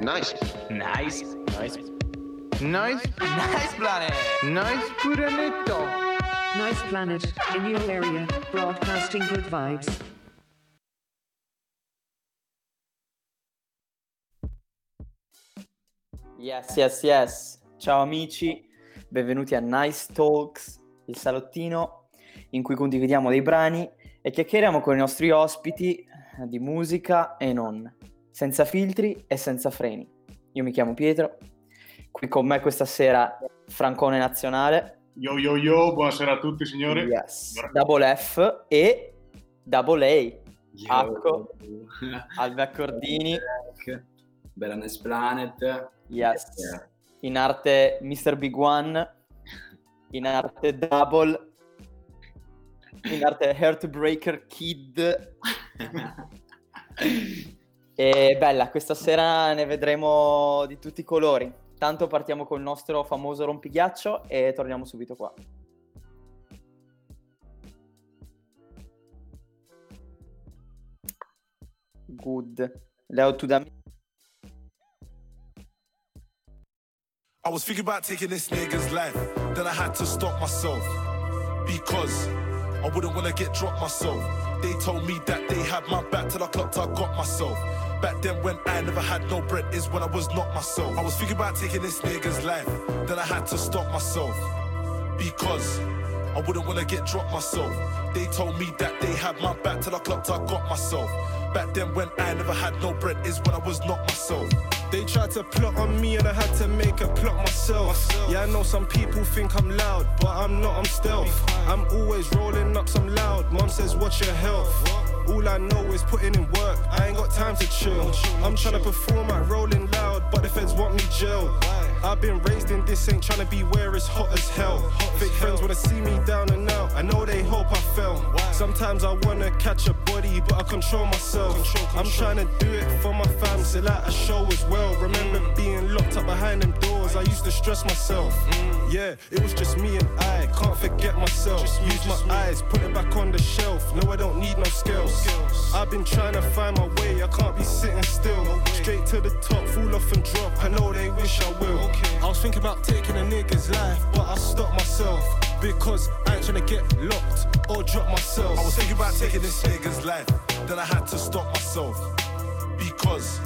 Nice. Nice. Nice. Nice, Nice planet. nice Puranetto. Nice planet, in your area, broadcasting good vibes. Yes, yes, yes. Ciao amici, benvenuti a Nice Talks, il salottino in cui condividiamo dei brani e chiacchieriamo con i nostri ospiti di musica e non, senza filtri e senza freni. Io mi chiamo Pietro, qui con me questa sera Francone Nazionale, Yo yo yo, buonasera a tutti signori. yes, Double F e Double A, Yo. Acco. Alve Accordini, Bella Nice Planet. yes, in arte Mr. Big One, in arte Double, in arte Heartbreaker Kid. E bella, questa sera ne vedremo di tutti i colori. Tanto partiamo col nostro famoso rompighiaccio e torniamo subito qua. Good. Leo, tu dammi. I was thinking about taking this nigga's life, then I had to stop myself because I wouldn't wanna get dropped myself. They told me that they had my back till I clocked I got myself. Back then when I never had no bread is when I was not myself. I was thinking about taking this nigga's life, then I had to stop myself because I wouldn't wanna get dropped myself. They told me that they had my back till I clocked I got myself. Back then when I never had no bread is when I was not myself. They tried to plot on me and I had to make a plot myself. Yeah, I know some people think I'm loud, but I'm not, I'm stealth. I'm always rolling up some loud. Mom says, Watch your health. All I know is putting in work. I ain't got time to chill. I'm trying to perform at rolling loud, but the feds want me jailed. I've been raised in this, ain't trying to be where it's hot as hell. Fake friends wanna see me down and out. I know they hope I fell. Sometimes I wanna catch a body, but I control myself. I'm trying to do it for my fam, so like a show as well. Remember being locked up behind them doors, I used to stress myself. Yeah, it was just me and I, can't forget myself. Use my eyes, put it back on the shelf. No, I don't need no skills. I've been trying to find my way, I can't be sitting still. Straight to the top, fall off I thinking about taking a nigga's life, but I stopped myself. Because I ain't trying to get locked or drop myself. I was thinking about taking this nigga's life, then I had to stop myself because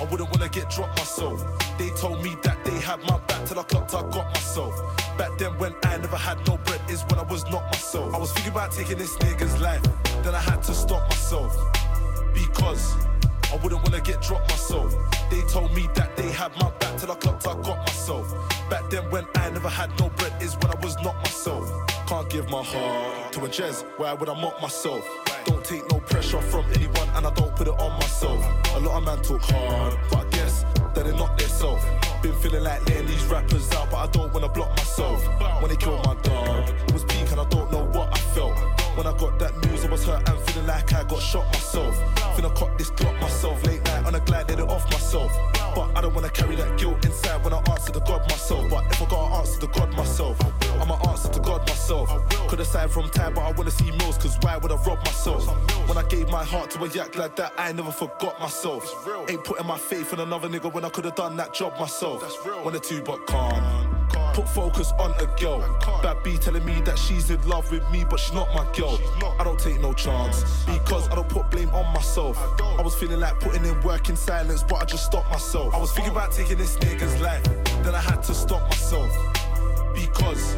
I wouldn't wanna get dropped myself. They told me that they had my back till I clocked I got myself. Back then when I never had no bread is when I was not myself. I was thinking about taking this nigga's life, then I had to stop myself because I wouldn't wanna get dropped myself. They told me that they had my back till I clocked I got myself. Back then when I never had no bread is when I was not myself. Can't give my heart to a jazz, why would I mock myself? Don't take no pressure from anyone and I don't put it on myself. A lot of man talk hard, but I guess that they're not their self. Been feeling like laying these rappers out, but I don't wanna block myself. When they killed my dog, it was peak and I don't know. When I got that news, I was hurt and feeling like I got shot myself. Finna cut this clock myself, late night on a glide, let it off myself. But I don't wanna carry that guilt inside when I answer to God myself. But if I gotta answer to God myself, I'ma answer to God myself. Could aside from time, but I wanna see meals, cause why would I rob myself? When I gave my heart to a yak like that, I never forgot myself. Ain't putting my faith in another nigga when I could've done that job myself. One or two, but calm. Put focus on a girl. Bad B telling me that she's in love with me, but she's not my girl. I don't take no chance because I don't put blame on myself. I was feeling like putting in work in silence, but I just stopped myself. I was thinking about taking this nigga's life, then I had to stop myself because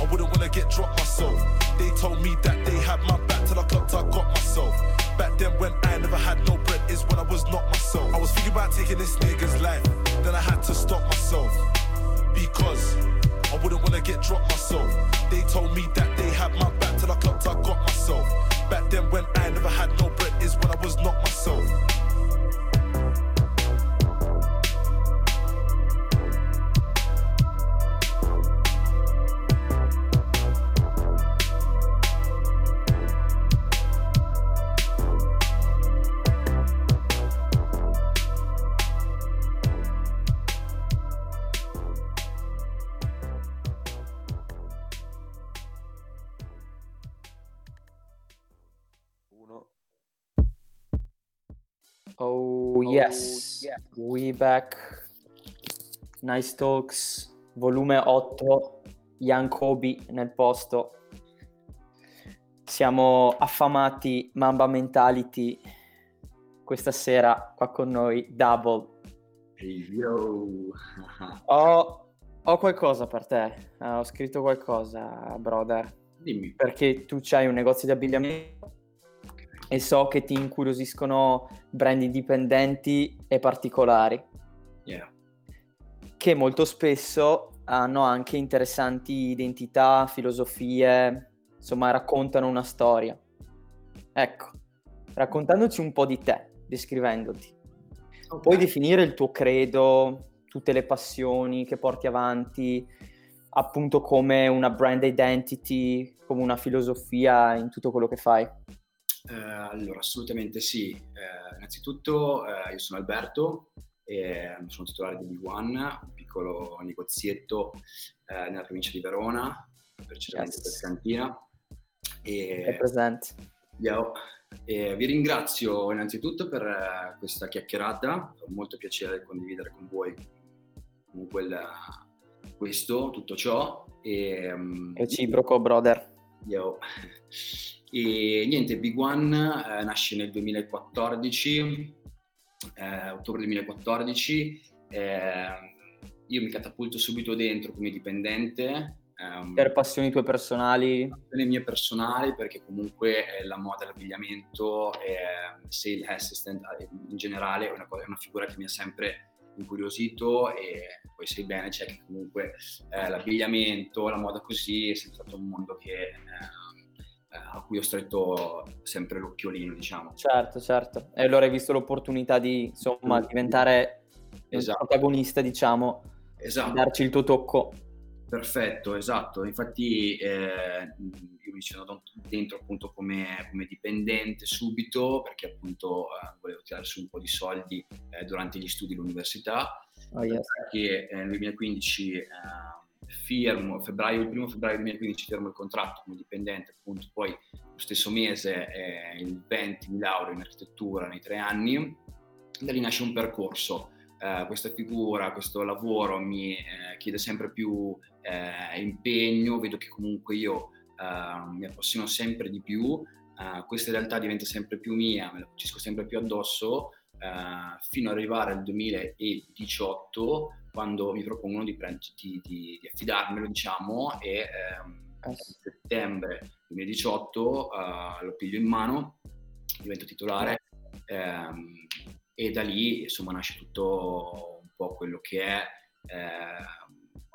I wouldn't wanna get dropped myself. They told me that they had my back till I clocked I got myself. Back then when I never had no bread is when I was not myself. I was thinking about taking this nigga's life, then I had to stop myself because I wouldn't wanna get dropped myself. They told me that they had my back till I clocked I got myself. Back then when I never had no bread is when I was not myself. Oh, yes, we back. Nice Talks, volume 8, Young Kobe nel posto. Siamo affamati, Mamba Mentality. Questa sera qua con noi, Double. Hey, yo. Ho, ho qualcosa per te, Eh, ho scritto qualcosa, brother, Dimmi. perché tu c'hai un negozio di abbigliamento e so che ti incuriosiscono brand indipendenti e particolari. Yeah. che molto spesso hanno anche interessanti identità, filosofie, insomma raccontano una storia. Ecco, raccontandoci un po' di te, descrivendoti. Ok. Puoi definire il tuo credo, tutte le passioni che porti avanti, appunto come una brand identity, come una filosofia in tutto quello che fai. Eh, allora, assolutamente sì. Eh, innanzitutto, eh, io sono Alberto, e sono titolare di Big One, un piccolo negozietto eh, nella provincia di Verona, precisamente Yes. per Cantina. È E, presente. Yo, e vi ringrazio innanzitutto per eh, questa chiacchierata, ho molto piacere condividere con voi comunque questo, tutto ciò. E, mm, Reciproco, brother. Yo. E niente, Big One eh, nasce nel 2014, eh, ottobre 2014. eh, io mi catapulto subito dentro come dipendente. ehm, Per passioni tue personali, le mie personali perché comunque eh, la moda, l'abbigliamento, eh, sale assistant eh, in generale è una, cosa- è una figura che mi ha sempre incuriosito e poi sai bene c'è che comunque eh, l'abbigliamento, la moda così è sempre stato un mondo che, eh, a cui ho stretto sempre l'occhiolino diciamo. certo, certo. E allora hai visto l'opportunità di, insomma, diventare il Esatto. protagonista, diciamo, Esatto. darci il tuo tocco. Perfetto, esatto. Infatti eh, io mi sono dato dentro appunto come, come dipendente subito perché appunto eh, volevo tirare su un po' di soldi eh, durante gli studi all'università. Oh, yes. Che eh, nel 2015 eh, firmo, febbraio, il primo febbraio 2015 firmo il contratto come dipendente, appunto poi lo stesso mese, eh, il 20, mi laureo in architettura nei tre anni. Da lì nasce un percorso. Eh, questa figura, questo lavoro mi eh, chiede sempre più eh, impegno, vedo che comunque io eh, mi appassiono sempre di più, eh, questa realtà diventa sempre più mia, me la cucisco sempre più addosso, eh, fino ad arrivare al 2018 quando mi propongono di, prend- di- di- di affidarmelo, diciamo, e ehm, Eh. a settembre 2018 eh, lo piglio in mano, divento titolare ehm, e da lì insomma nasce tutto un po' quello che è eh,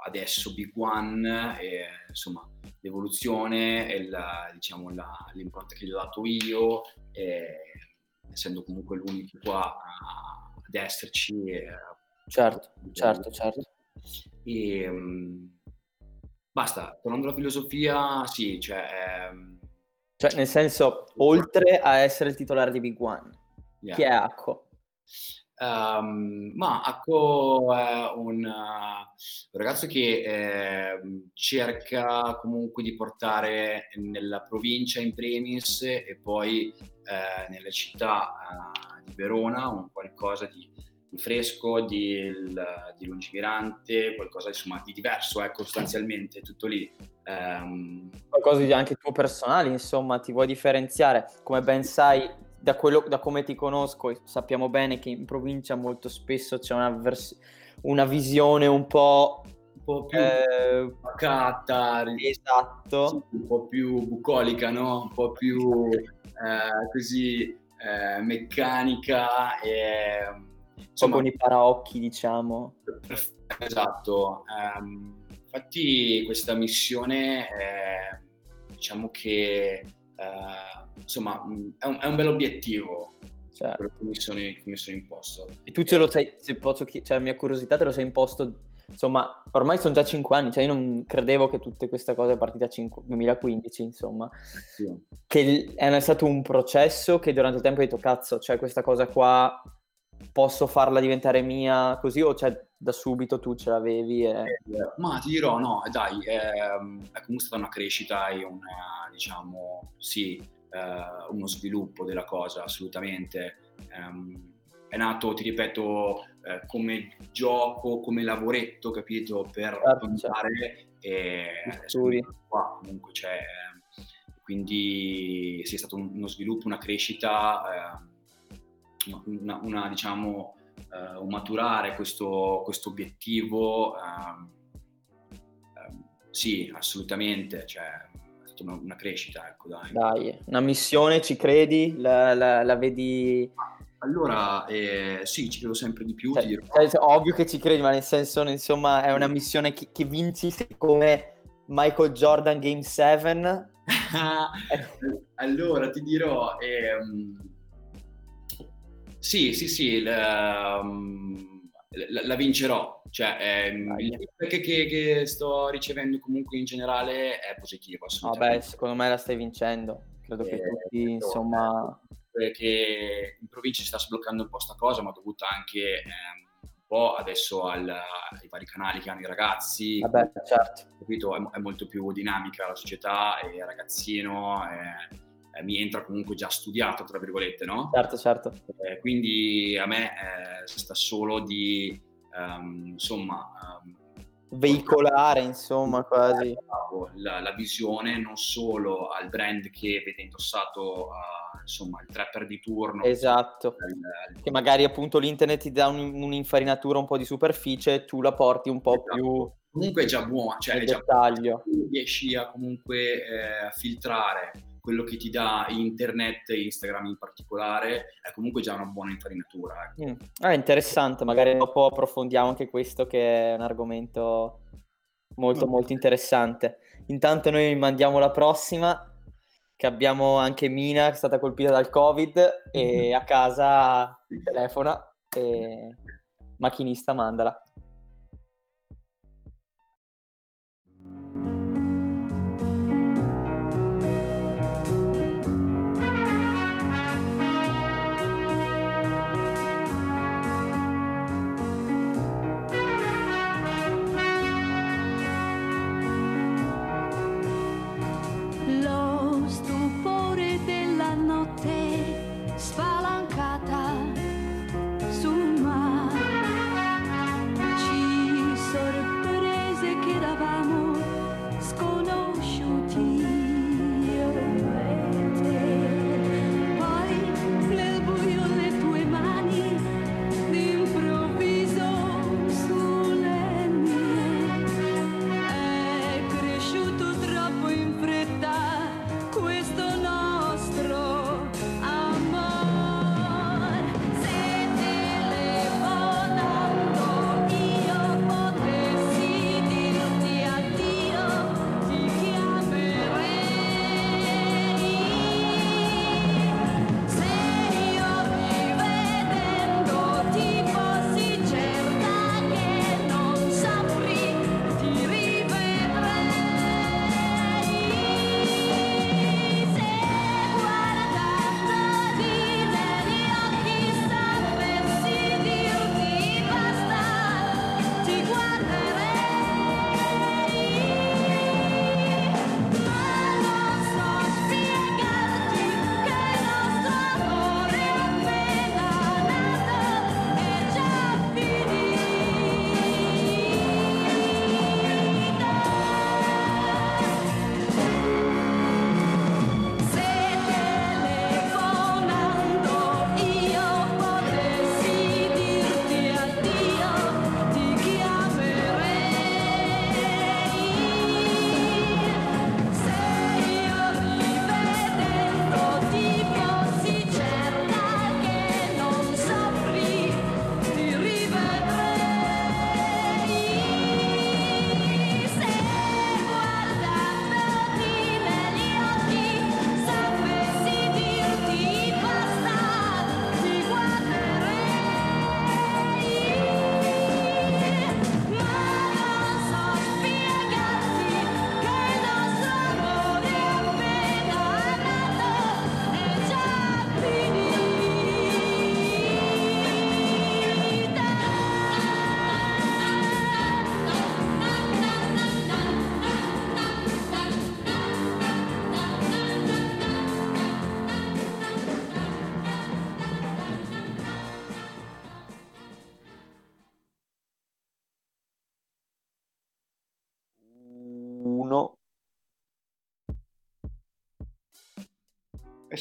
adesso Big One e insomma l'evoluzione e la, diciamo, la- l'impronta che gli ho dato io e, essendo comunque l'unico qua ad esserci e, Certo, certo, certo. e mm, basta tornando alla filosofia sì cioè ehm, Cioè, nel senso, oltre a essere il titolare di Big One, yeah. chi è Acco? Ehm, ma Acco è un, uh, ragazzo che ehm, cerca comunque di portare nella provincia in premis e poi eh, nelle città eh, di Verona un qualcosa di, di fresco, di, di lungimirante, qualcosa insomma di diverso, ecco, sostanzialmente tutto lì. Ehm, Qualcosa di anche tuo personale, insomma, ti vuoi differenziare. Come ben sai, da, quello, da come ti conosco, sappiamo bene che in provincia molto spesso c'è una, vers- una visione un po'... un po' più eh, pacata, esatto. Un po' più bucolica, no? Un po' più eh, così eh, meccanica e insomma, con i paraocchi, diciamo. esatto. Ehm, infatti questa missione eh, diciamo che eh, insomma è un, è un bel obiettivo quello che mi sono, che mi sono imposto. e tu ce lo sei, se posso cioè, la mia curiosità te lo sei imposto, insomma, ormai sono già 5 anni, cioè io non credevo che tutte queste cose partite a 5 2015, insomma. Sì. che è stato un processo che durante il tempo hai detto cazzo, cioè questa cosa qua posso farla diventare mia così o cioè da subito tu ce l'avevi e... Ma ti dirò, no, dai, ehm, è comunque stata una crescita e una, diciamo, sì, eh, uno sviluppo della cosa, assolutamente. Ehm, è nato, ti ripeto, eh, come gioco, come lavoretto, capito, per Certo, raccontare e Studi. adesso qua comunque c'è, eh, quindi sì, è stato un- uno sviluppo, una crescita, eh, una, una, diciamo, eh, un maturare questo, questo obiettivo, ehm, ehm, sì, assolutamente, cioè, è stata una, una crescita, ecco, dai. Dai, una missione, ci credi? La, la- la vedi? Allora, eh, sì, ci credo sempre di più, Cioè, cioè, ovvio che ci credi, ma nel senso, insomma, è una missione che, che vinci come Michael Jordan Game 7. allora, ti dirò, ehm, sì, sì, sì, la, la- la vincerò. Cioè, ehm, il feedback che, che sto ricevendo comunque in generale è positivo, Vabbè, assolutamente. secondo me la stai vincendo. Credo che Eh, tutti, certo, insomma... Perché in provincia si sta sbloccando un po' sta cosa, ma dovuta anche ehm, un po' adesso al- ai vari canali che hanno i ragazzi. Vabbè, certo. capito? È, è molto più dinamica la società il ragazzino eh, eh, mi entra comunque già studiato, tra virgolette, no? Certo, certo. Eh, quindi a me eh, sta solo di, ehm, insomma, ehm, Veicolare, insomma, quasi. la, la visione non solo al brand che vede indossato eh, insomma, il trapper di turno. Esatto. il- il- Che magari appunto l'internet ti dà un- un'infarinatura un po' di superficie, tu la porti un po' Esatto. più comunque è già buona, cioè è già dettaglio. riesci a comunque eh, a filtrare quello che ti dà internet, Instagram in particolare, è comunque già una buona infarinatura. ecco. Mm. Ah, interessante, magari dopo approfondiamo anche questo che è un argomento molto molto interessante. Intanto noi mandiamo la prossima, che abbiamo anche Mina che è stata colpita dal Covid e a casa telefona e macchinista mandala.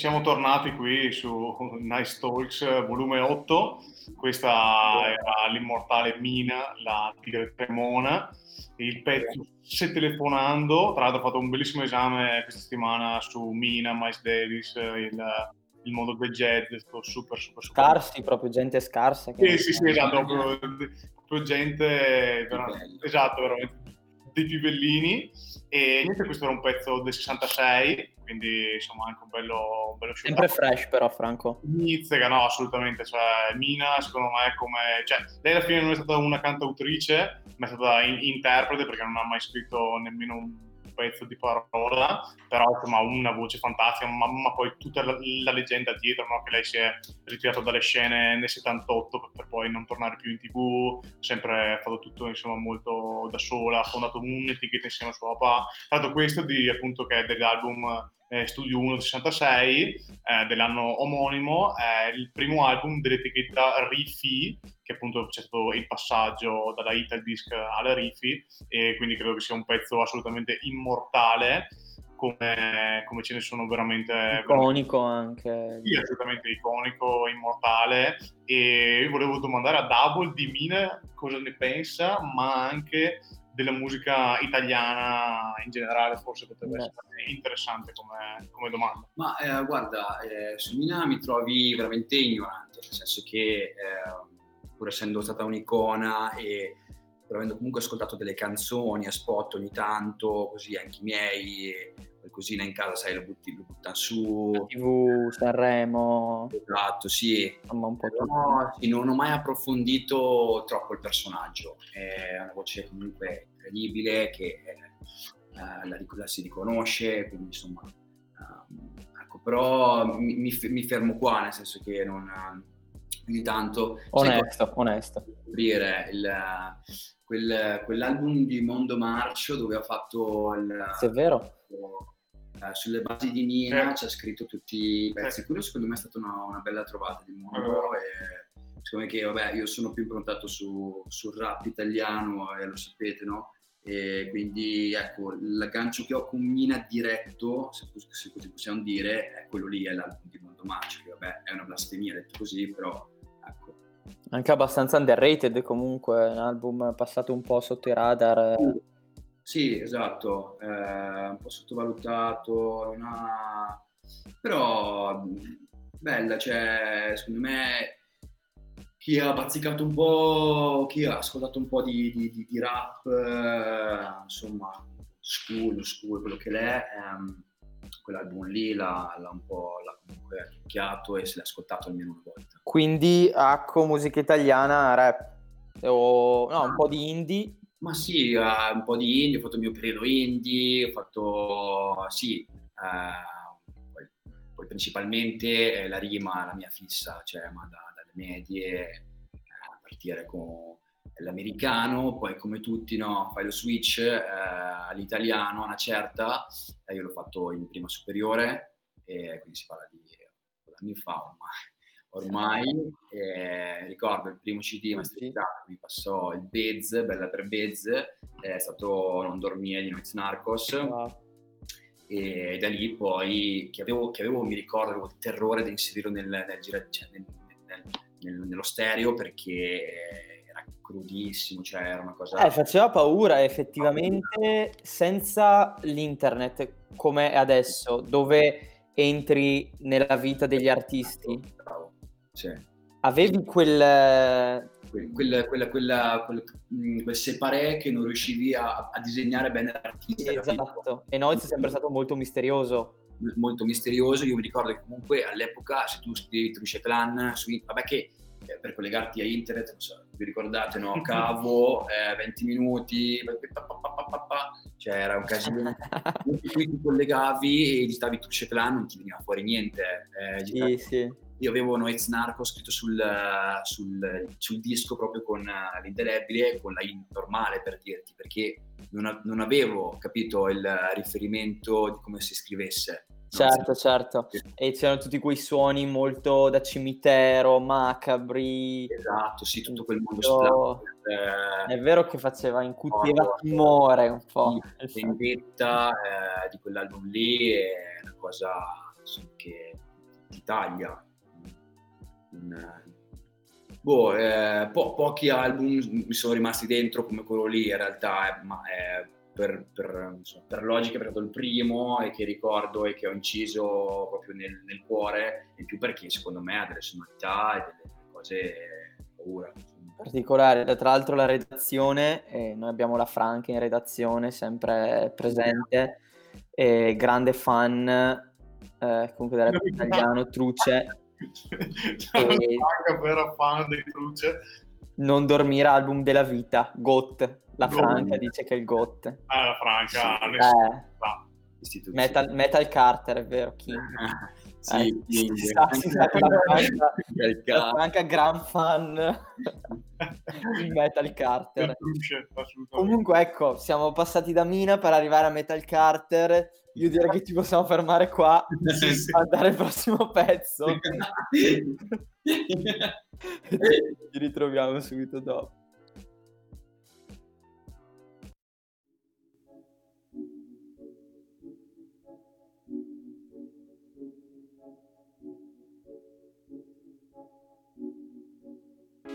Siamo tornati qui su Nice Talks volume 8. Questa era l'immortale Mina, la tigre tremona. Il pezzo Se telefonando, tra l'altro ho fatto un bellissimo esame questa settimana su Mina, Miles Davis, il, il mondo del jazz, super super super. Scarsi, proprio gente scarsa. che- Sì, sì, sì, esatto, proprio, proprio gente, veramente- esatto, veramente dei più bellini. E niente, questo era un pezzo del 66, quindi insomma anche un bello, un bello show. Sempre fresh però, Franco. Nizzega, no, assolutamente. Cioè, Mina, secondo me, è come. Cioè, lei alla fine non è stata una cantautrice, ma è stata in- interprete perché non ha mai scritto nemmeno un pezzo di parola, però insomma una voce fantastica, ma, ma poi tutta la, la leggenda dietro, no? che lei si è ritirata dalle scene nel 78 per, per poi non tornare più in tv, sempre fatto tutto insomma molto da sola, ha fondato un'etichetta insieme a suo papà, l'altro questo di appunto che è dell'album eh, Studio 1 del 66 eh, dell'anno omonimo, è il primo album dell'etichetta Rifi, che appunto c'è stato il passaggio dalla Ital Disc alla Rifi e quindi credo che sia un pezzo assolutamente immortale come, come ce ne sono veramente Iconico anche. sì, assolutamente iconico, immortale e io volevo domandare a Double di Mine cosa ne pensa ma anche della musica italiana in generale forse potrebbe Beh. essere interessante come, come domanda Ma eh, guarda, eh, su Mina mi trovi veramente ignorante, nel senso che eh, pur essendo stata un'icona e pur avendo comunque ascoltato delle canzoni a spot ogni tanto, così anche i miei, e qualcosina in casa, sai, lo, butti, lo buttano su. TV, Sanremo, Esatto, sì. insomma un po'. Però sì, non ho mai approfondito troppo il personaggio. È una voce comunque incredibile che eh, la, la si riconosce, quindi insomma. ehm, ecco, però mi, mi mi fermo qua, nel senso che non. Ogni tanto. sai cosa? Onesto, onesto. scoprire il, quel- quell'album di Mondo Marcio dove ha fatto il, Se è vero. eh, sulle basi di Nina Eh. c'ha scritto tutti i pezzi. Quello secondo me è stata una, una bella trovata di mondo. Eh. E secondo me che vabbè, io sono più improntato su, sul rap italiano, e lo sapete, no? E quindi ecco, l'aggancio che ho con Mina diretto, se, se così possiamo dire, è quello lì, è l'album di Mondo Marcio, che vabbè è una blasfemia detto così, però ecco. Anche abbastanza underrated comunque, un album passato un po' sotto i radar. Sì, esatto, eh, un po' sottovalutato, ha- però mh, bella, cioè secondo me chi ha bazzicato un po', chi ha ascoltato un po' di, di- di- rap, eh, insomma, school, school, quello che l'è, ehm, quell'album lì l'ha, l'ha un po' l'ha comunque tocchiato e se l'ha ascoltato almeno una volta. Quindi Acco, musica italiana, rap. O no, un po' di indie. Ma sì, eh, un po' di indie, ho fatto il mio periodo indie, ho fatto, sì, eh, poi, poi principalmente eh, la rima la mia fissa, cioè ma da- medie, eh, a partire con l'americano, poi come tutti no, fai lo switch eh, all'italiano una certa, eh, io l'ho fatto in prima superiore, e quindi si parla di anni fa ormai. Ormai eh, ricordo il primo CD masterizzato, mi passò il Bez, Bella per Bez, è stato Non dormire di Noiz Narcos e da lì poi che avevo, che avevo mi ricordo, avevo il terrore di inserirlo nel, nel cioè, nel- nel- nel- nello stereo perché era crudissimo, cioè era una cosa... Eh, faceva paura effettivamente senza l'internet come è adesso, dove entri nella vita degli artisti. Bravo, sì. Avevi quel... quel, quel, quella- quella- quel- mh, quel separé che non riuscivi a, a disegnare bene l'artista. capito? Esatto. E Noiz è sempre stato molto misterioso. Molto misterioso. Io mi ricordo che comunque all'epoca se tu scrivi Truce Clan su vabbè che eh, per collegarti a internet, non so, vi ricordate, no? Cavo, eh, 20 minuti, pa, pa, pa, cioè era un casino. in cui ti collegavi e digitavi Truce Clan, non ti veniva fuori niente. eh, Sì, digitavi- sì. Io avevo Noiz Narco scritto sul, sul- sul disco proprio con eh, l'indelebile, con la I normale per dirti, perché non, a- non avevo capito il riferimento di come si scrivesse. No, Certo, sì. certo. E c'erano tutti quei suoni molto da cimitero, macabri. Esatto, sì, tutto quel mondo Molto- splatter, È vero che faceva, incuteva Oh, timore un po'. eh, vendetta eh, di quell'album lì è una cosa che Italia. In, boh, eh, po- pochi album mi sono rimasti dentro come quello lì in realtà, eh, ma eh, per, per, insomma, per logica è stato il primo e che ricordo e che ho inciso proprio nel, nel cuore, in più perché secondo me ha delle sonorità e delle cose paura. particolare. Tra l'altro la redazione, eh, noi abbiamo la Franca in redazione, sempre presente, e grande fan eh, comunque del rap italiano, Truce. Ciao, E- Franca, vera fan di Truce. Non dormire album della vita, GOT. La GOT. Franca dice che è il GOT. Ah, la Franca, Sì. nessuno Eh. Metal, Metal Carter, è vero, King. Ah, Eh, sì, King. si sa, si sa la Franca, gran fan di Metal Carter. Comunque, ecco, siamo passati da Mina per arrivare a Metal Carter. Io direi che ci possiamo fermare qua. Sì, sì. Andare al prossimo pezzo. e ci ritroviamo subito dopo.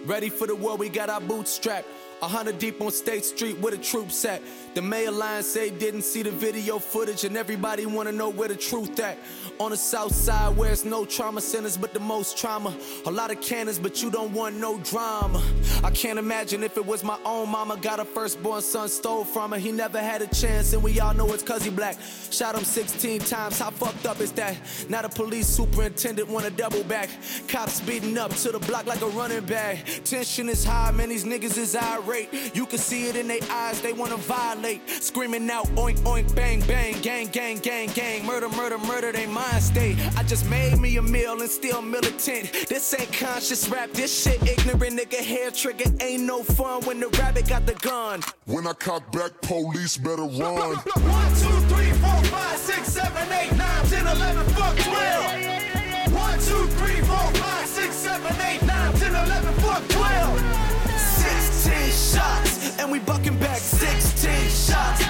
Ready for the war, we got our boots strapped. A hundred deep on State Street where the troops at. The mayor line say didn't see the video footage, and everybody wanna know where the truth at. On the south side where it's no trauma centers, but the most trauma. A lot of cannons, but you don't want no drama. I can't imagine if it was my own mama. Got a firstborn son stole from her. He never had a chance, and we all know it's cause he black. Shot him 16 times. How fucked up is that? Now the police superintendent wanna double back. Cops beating up to the block like a running back. Tension is high, man. These niggas is irate. You can see it in their eyes. They wanna violate. Screaming out oink oink bang bang gang gang gang gang. Murder murder murder. They mind state. I just made me a meal and still militant. This ain't conscious rap. This shit ignorant nigga hair trigger ain't no fun when the rabbit got the gun. When I cock back, police better run. One, two, three, four, five, six, seven, eight, nine, ten, eleven, fuck twelve. One, two, three, four, five, six, seven, eight, nine, ten, eleven, fuck twelve. Sixteen shots, and we bucking back sixteen shots.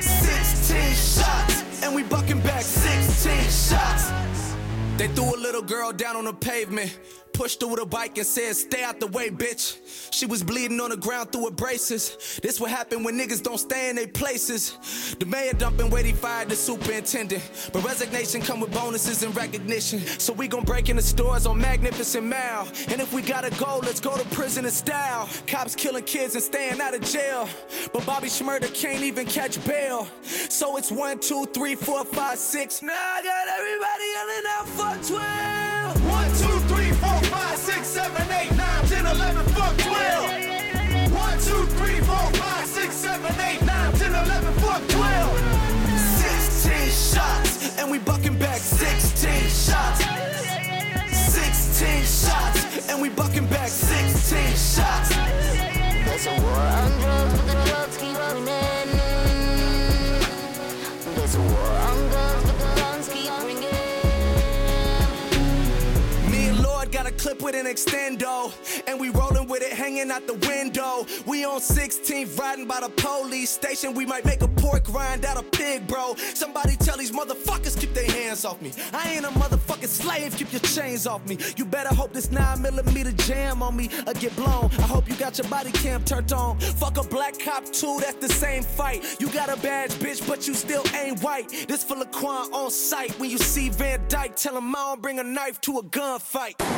Sixteen shots, and we bucking back sixteen shots. They threw a little girl down on the pavement, pushed her with a bike and said, Stay out the way, bitch. She was bleeding on the ground through her braces. This what happen when niggas don't stay in their places. The mayor dumping weight, he fired the superintendent. But resignation come with bonuses and recognition. So we gon' break into stores on Magnificent Mile. And if we gotta go, let's go to prison in style. Cops killing kids and staying out of jail. But Bobby Schmurder can't even catch bail. So it's one, two, three, four, five, six. Now I got everybody yelling out for 12. And we bucking back 16 shots. 16 shots, and we bucking back 16 shots. There's a war on drugs, but the drugs keep running. Got a clip with an extendo, and we rolling with it hanging out the window. We on 16th riding by the police station. We might make a pork rind out of pig, bro. Somebody tell these motherfuckers keep their hands off me. I ain't a motherfucking slave, keep your chains off me. You better hope this 9 millimeter jam on me or get blown. I hope you got your body cam turned on. Fuck a black cop too, that's the same fight. You got a badge, bitch, but you still ain't white. This for Laquan on sight. When you see Van Dyke, tell him I don't bring a knife to a gunfight.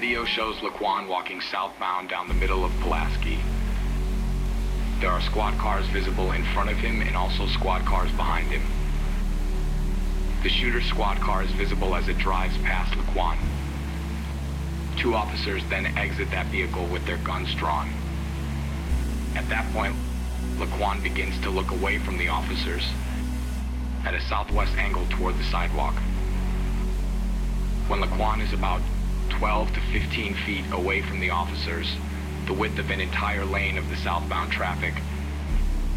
video shows Laquan walking southbound down the middle of Pulaski. There are squad cars visible in front of him and also squad cars behind him. The shooter's squad car is visible as it drives past Laquan. Two officers then exit that vehicle with their guns drawn. At that point, Laquan begins to look away from the officers at a southwest angle toward the sidewalk. When Laquan is about 12 to 15 feet away from the officers, the width of an entire lane of the southbound traffic,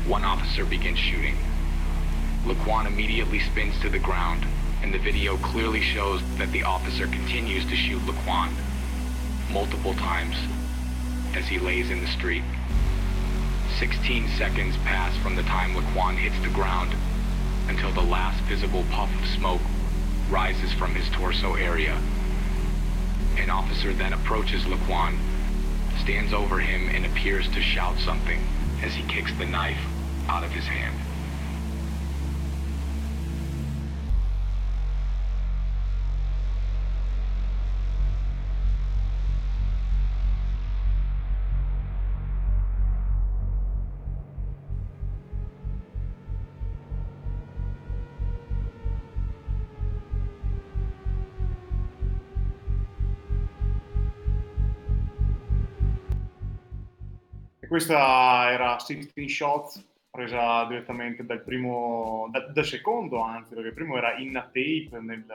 one officer begins shooting. Laquan immediately spins to the ground, and the video clearly shows that the officer continues to shoot Laquan multiple times as he lays in the street. 16 seconds pass from the time Laquan hits the ground until the last visible puff of smoke rises from his torso area. An officer then approaches Laquan, stands over him, and appears to shout something as he kicks the knife out of his hand. Questa era 16 Shots presa direttamente dal primo, da- dal secondo anzi, perché il primo era in a tape nel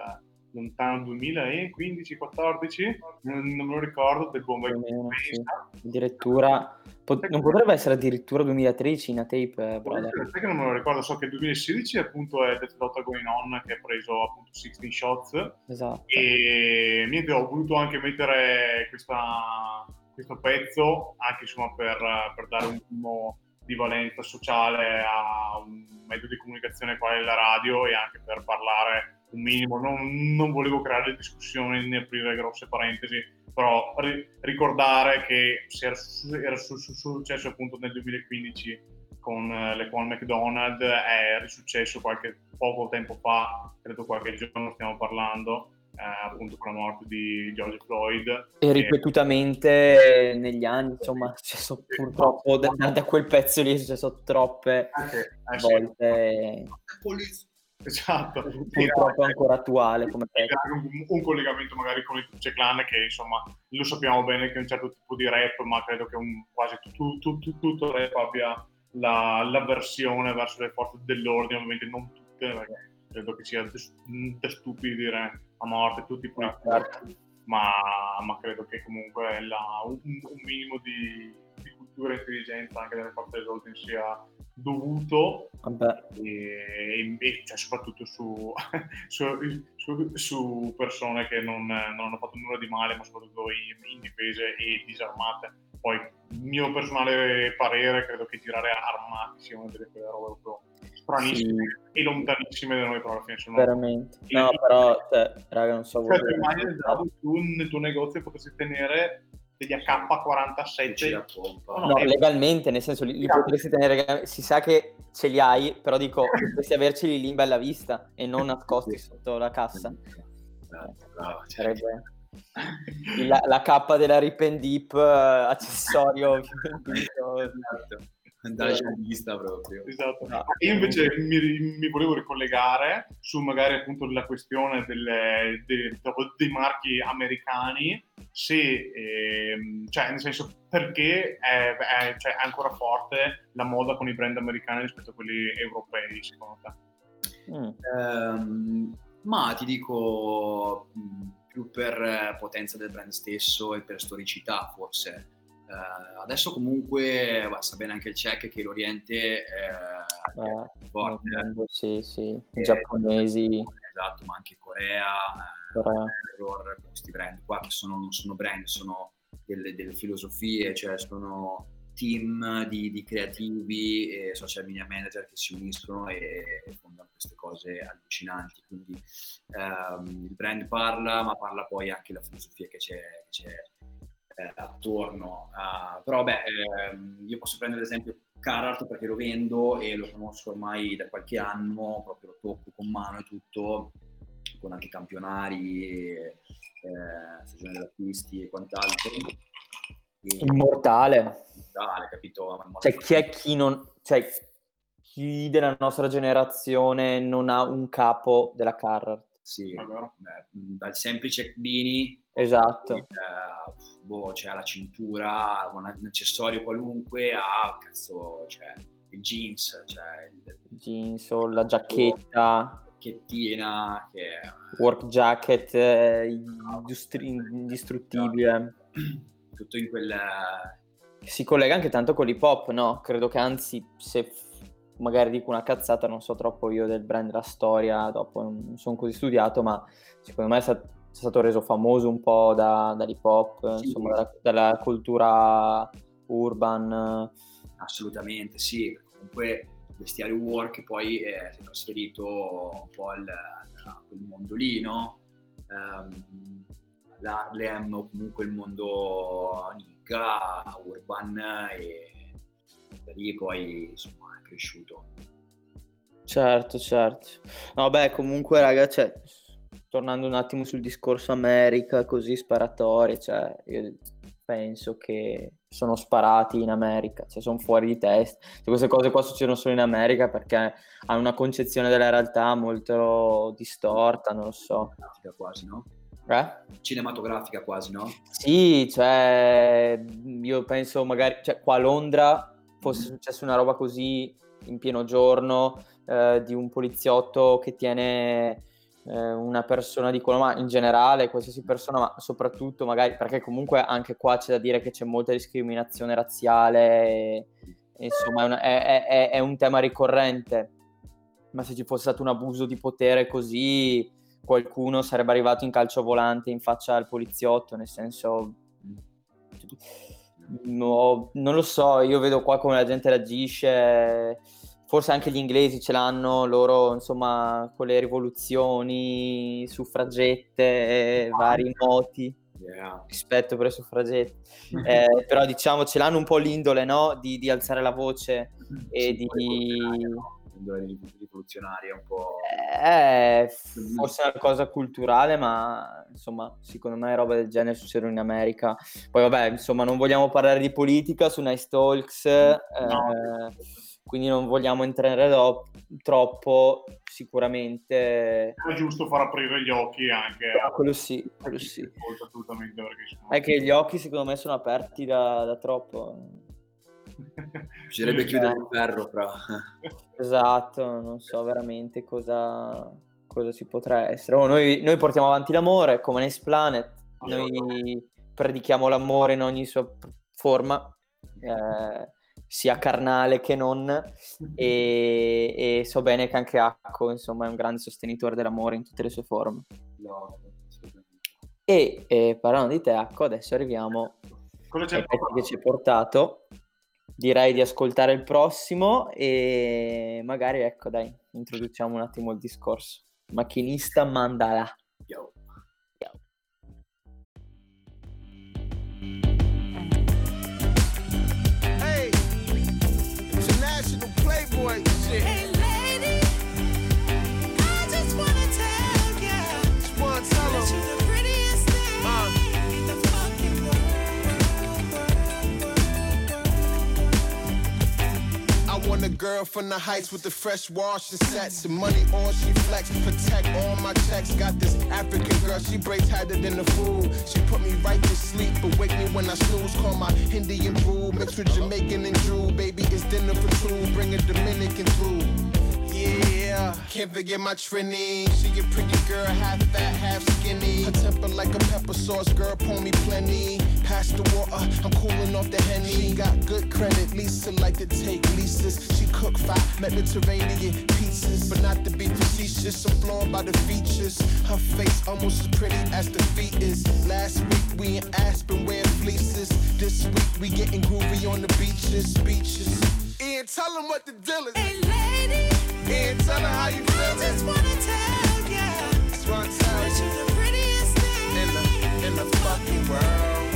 lontano 2015-14, non, non me lo ricordo, del bomba Più o meno, sì. Addirittura, pot- non potrebbe essere addirittura 2013 in a tape, eh, brother. Sai che non me lo ricordo, so che il 2016 appunto è Death Dota Going On che ha preso appunto 16 Shots Esatto. e niente, ho voluto anche mettere questa- questo pezzo anche insomma per, per dare un minimo di valenza sociale a un mezzo di comunicazione quale la radio e anche per parlare un minimo, non, non volevo creare discussioni né aprire grosse parentesi, però ri- ricordare che era, era su- su- successo appunto nel 2015 con eh, l'Equal McDonald, è risuccesso qualche poco tempo fa, credo qualche giorno stiamo parlando, appunto con la morte di George Floyd. E ripetutamente negli anni, insomma, è successo purtroppo da, da quel pezzo lì è successo troppe Anche- eh, sì. volte. Esatto. Purtroppo è ancora attuale come C'è pezzo. un, un collegamento magari con il Tuce Clan che insomma lo sappiamo bene che è un certo tipo di rap ma credo che un, quasi tu- tu- tu- tutto il rap abbia la, l'avversione verso le forze dell'ordine ovviamente non tutte perché credo che sia da da stupidi dire a morte tutti i poliziotti ma, ma credo che comunque la- un, un minimo di, di cultura e intelligenza anche delle forze dell'ordine sia dovuto. E, e cioè, soprattutto su, su, su- su persone che non, non hanno fatto nulla di male, ma soprattutto in- indifese e disarmate. Poi, il mio personale parere, credo che girare armati sia una delle quelle robe proprio stranissime e lontanissime da noi, però alla fine sono... veramente. No, però, cioè, raga, non so Cioè, tu immagini Davo, tu nel tuo negozio potessi tenere degli AK-47 Oh, No, e- legalmente, nel senso, li, li Esatto. potresti tenere, si sa che ce li hai, però dico, potresti averceli lì in bella vista e non nascosti sotto la cassa. Bravo, cioè, Sarebbe la, la K della Rip and Deep, eh, accessorio. Esatto. Andare in vista proprio. Esatto. No. Io invece mi, mi volevo ricollegare su magari appunto la questione delle- de- dei marchi americani, se, ehm, cioè nel senso perché è, è- cioè, è ancora forte la moda con i brand americani rispetto a quelli europei, secondo te? Mm. Ehm, ma ti dico mh, più per eh, potenza del brand stesso e per storicità forse. Eh, adesso comunque va, sa bene anche il check che l'Oriente è Eh, forte. mondo, sì, sì, i Eh, giapponesi, Esatto, ma anche Corea, eh, Corea. Error, questi brand qua che sono, non sono brand, sono delle, delle filosofie, cioè sono team di, di creativi e social media manager che si uniscono e, e fondano queste cose allucinanti. Quindi ehm, il brand parla, ma parla poi anche la filosofia che c'è, che c'è eh, attorno. a- però beh, ehm, io posso prendere ad esempio Carhartt perché lo vendo e lo conosco ormai da qualche anno, proprio lo tocco con mano e tutto. con anche campionari, eh, stagione dell'acquisti e quant'altro. E- Immortale. Immortale, capito? Cioè, chi è chi non... Cioè, chi della nostra generazione non ha un capo della Carhartt? Sì, beh, dal semplice Bini, Esatto. eh, boh, c'è la cintura, un accessorio qualunque, a cazzo, cioè, il jeans, cioè il Jeans o la giacchetta, chettina, che work jacket, eh, industri- indistruttibile. tutto in quel... Si collega anche tanto con l'hip hop, no? Credo che anzi, se magari dico una cazzata, non so troppo io del brand, della storia, dopo non sono così studiato, ma secondo me è sta- è stato reso famoso un po' da, dall'hip hop, Sì. insomma, dalla, dalla cultura urban. Assolutamente, sì. Comunque il vestiario work poi eh, si è trasferito un po' al, a quel mondo lì, no? Ehm, L'Harlem o comunque il mondo Nicca, urban e da lì poi insomma cresciuto. Certo, certo. No, beh, comunque, raga, cioè, tornando un attimo sul discorso America, così sparatori, cioè, io penso che sono sparati in America, cioè, sono fuori di testa. Cioè, queste cose qua succedono solo in America perché hanno una concezione della realtà molto distorta, non lo so. Cinematografica quasi, no? Eh? Cinematografica quasi, no? Sì, cioè, io penso magari, cioè, qua a Londra fosse successa una roba così in pieno giorno eh, di un poliziotto che tiene eh, una persona di quello, ma in generale qualsiasi persona, ma soprattutto magari, perché comunque anche qua c'è da dire che c'è molta discriminazione razziale, e, insomma è, una- è- è- è un tema ricorrente, ma se ci fosse stato un abuso di potere così qualcuno sarebbe arrivato in calcio volante in faccia al poliziotto, nel senso... no, non lo so, io vedo qua come la gente reagisce, forse anche gli inglesi ce l'hanno, loro insomma con le rivoluzioni, suffragette, vari moti, Yeah. rispetto per le suffragette, Eh, però diciamo ce l'hanno un po' l'indole no? di, di alzare la voce e di... L'indole rivoluzionaria un po'... Eh, forse è una cosa culturale, ma insomma, secondo me roba del genere succedono in America. Poi vabbè, insomma, non vogliamo parlare di politica su Nice Talks, eh, quindi non vogliamo entrare do- troppo, sicuramente. È giusto far aprire gli occhi anche Ah, quello sì, quello sì. assolutamente perché sono... È che gli occhi secondo me sono aperti da, da troppo. Bisognerebbe chiudere il ferro, però. Esatto, non so veramente cosa, cosa si potrà essere. Oh, noi, noi portiamo avanti l'amore come Nice Planet, noi predichiamo l'amore in ogni sua forma, eh, sia carnale che non, e, e so bene che anche Acco insomma, è un grande sostenitore dell'amore in tutte le sue forme. No. E eh, parlando di te, Acco, adesso arriviamo pezzi che ci hai portato. Direi di ascoltare il prossimo e magari, ecco, dai, introduciamo un attimo il discorso. Macchinista Mandala. Yo. Hey, international playboy shit. Hey, girl from the heights with the fresh wash and sets. And money on she flex protect all my checks. Got this African girl she breaks harder than the fool. She put me right to sleep but wake me when I snooze. Call my Indian brew mixed with Jamaican and Drew baby it's dinner for two. Bring a Dominican through yeah, can't forget my Trini. She a pretty girl, half fat, half skinny. Her temper like a pepper sauce, girl, pour me plenty. Pass the water, I'm cooling off the henny. She got good credit, Lisa like to take leases. She cook five Mediterranean pizzas, but not to be facetious. I'm floored by the features. Her face almost as pretty as the feet is. Last week we in Aspen wearing fleeces. This week we getting groovy on the beaches, beaches. Ian, tell them what the deal is. Hey, lady. Ian, tell her how you feel. I just wanna tell ya. Just wanna tell that you the prettiest thing in the in the fucking world.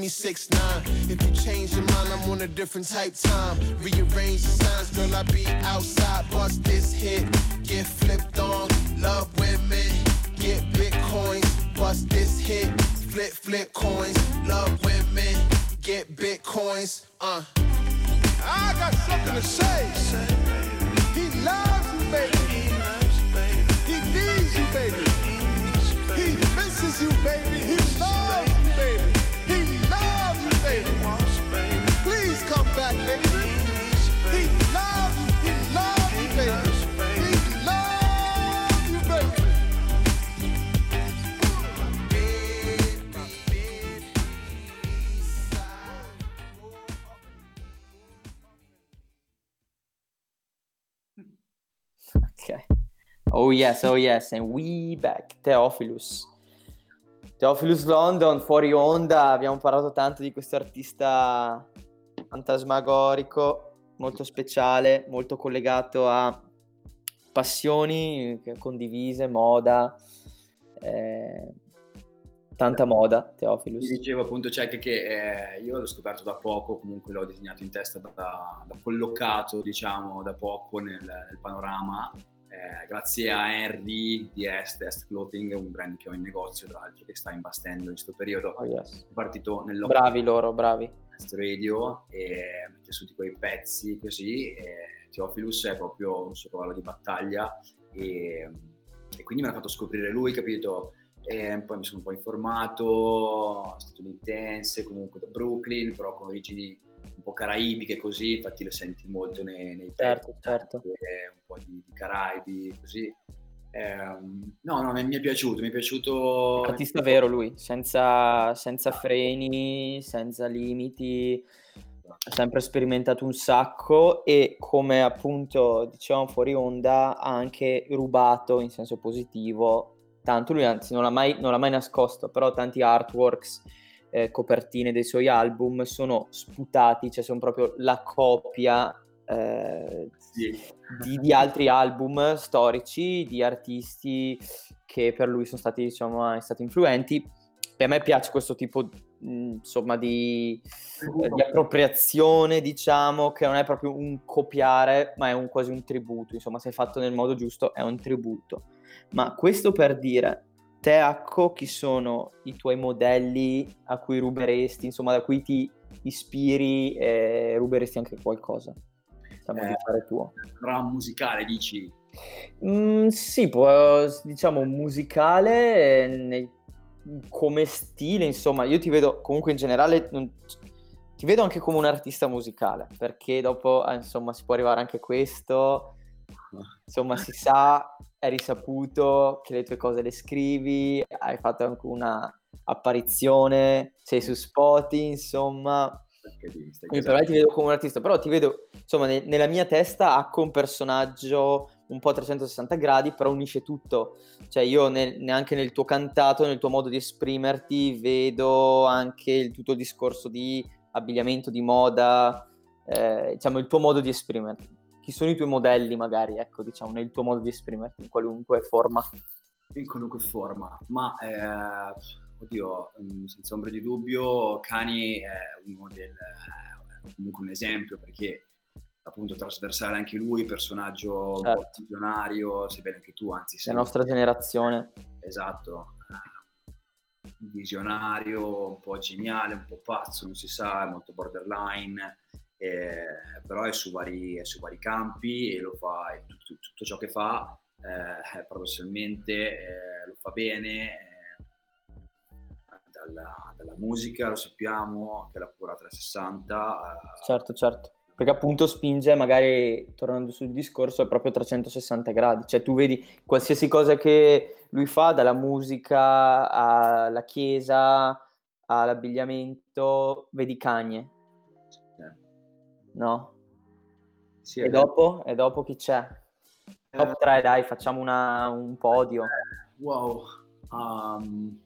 Me six nine. If you change your mind, I'm on a different type time. Rearrange the signs, girl, I be outside. Bust this hit, Oh yes, oh yes, and we back. Theophilus. Theophilus London, fuori onda, abbiamo parlato tanto di questo artista fantasmagorico, molto speciale, molto collegato a passioni condivise, moda, eh, tanta moda, Theophilus. Vi dicevo appunto Cech che eh, io l'ho scoperto da poco, comunque l'ho disegnato in testa da, da collocato diciamo da poco nel, nel panorama, eh, grazie a Henry di Est, Est Clothing, un brand che ho in negozio tra l'altro che sta imbastendo in questo periodo, Oh, yes. è partito nel Bravi loro, bravi. Est Radio e mette su quei pezzi così, e Theophilus è proprio un suo cavallo di battaglia e, e quindi mi ha fatto scoprire lui, capito? E poi mi sono un po' informato, statunitense, comunque da Brooklyn, però con origini un po' caraibiche così, infatti le senti molto nei, nei Certo, pezzi, certo. un po' di, di Caraibi, così. Ehm, no, no, mi, mi è piaciuto, mi è piaciuto... Artista vero lui, senza, senza freni, senza limiti, ha sempre sperimentato un sacco e come appunto dicevamo fuori onda ha anche rubato in senso positivo tanto lui anzi non l'ha mai, non l'ha mai nascosto però tanti artworks eh, copertine dei suoi album sono sputati cioè sono proprio la copia eh, Sì. di, di altri album storici di artisti che per lui sono stati diciamo stati influenti. E a me piace questo tipo mh, insomma di, eh, di appropriazione diciamo che non è proprio un copiare ma è un, quasi un tributo. Insomma se fatto nel modo giusto è un tributo. Ma questo per dire te Acco chi sono i tuoi modelli a cui ruberesti insomma da cui ti ispiri e ruberesti anche qualcosa diciamo di Eh, fare tuo? Brano musicale, dici? Mm, sì, può, diciamo musicale nei- come stile, insomma, io ti vedo comunque in generale, non- ti vedo anche come un artista musicale, perché dopo, eh, insomma, si può arrivare anche questo, insomma, si sa, è risaputo che le tue cose le scrivi, hai fatto anche una apparizione, sei su Spotify, insomma, quindi per me ti vedo come un artista, però ti vedo, insomma, ne- nella mia testa Acco un personaggio un po' a 360 gradi, però unisce tutto. Cioè io ne- neanche nel tuo cantato, nel tuo modo di esprimerti, vedo anche il tutto discorso di abbigliamento, di moda, eh, diciamo il tuo modo di esprimerti. Chi sono i tuoi modelli magari, ecco, diciamo, nel tuo modo di esprimerti in qualunque forma. in qualunque forma, ma eh, oddio, mm, senza ombra di dubbio, Kanye è uno del, è comunque un esempio perché appunto trasversale anche lui, personaggio un po' Certo. visionario, sebbene anche tu, anzi La nostra generazione. esatto, eh, visionario, un po' geniale, un po' pazzo, non si sa, molto borderline, eh, però è su, vari, è su vari campi e lo fa, e tutto, tutto ciò che fa eh, professionalmente eh, lo fa bene, eh, dalla, dalla musica lo sappiamo, che la cura 360, eh, Certo, certo. Perché appunto spinge, magari tornando sul discorso, è proprio 360 gradi. Cioè tu vedi qualsiasi cosa che lui fa, dalla musica alla chiesa, all'abbigliamento, vedi eh, no? sì, E dopo? E dopo chi c'è? Top 3, dai, facciamo una- un podio. Wow. um,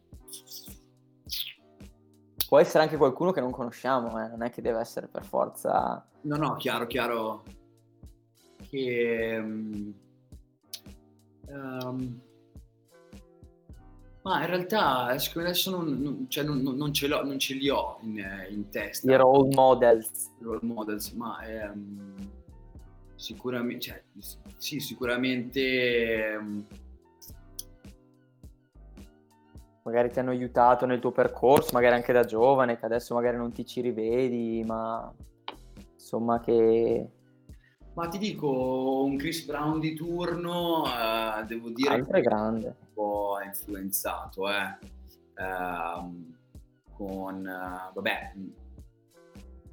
Può essere anche qualcuno che non conosciamo, eh, Non è che deve essere per forza... no, no, chiaro, chiaro che um, um, Ma in realtà, secondo me adesso non, non- cioè, non- non- non ce l'ho- non ce li ho in, in testa. I role models. role models, ma ehm, sicuramente, cioè, sì, sicuramente ehm, Magari ti hanno aiutato nel tuo percorso, magari anche da giovane, che adesso magari non ti ci rivedi, ma insomma che Ma ti dico, un Chris Brown di turno, eh, devo dire è grande. Po' influenzato, eh. Ehm, con, eh, vabbè,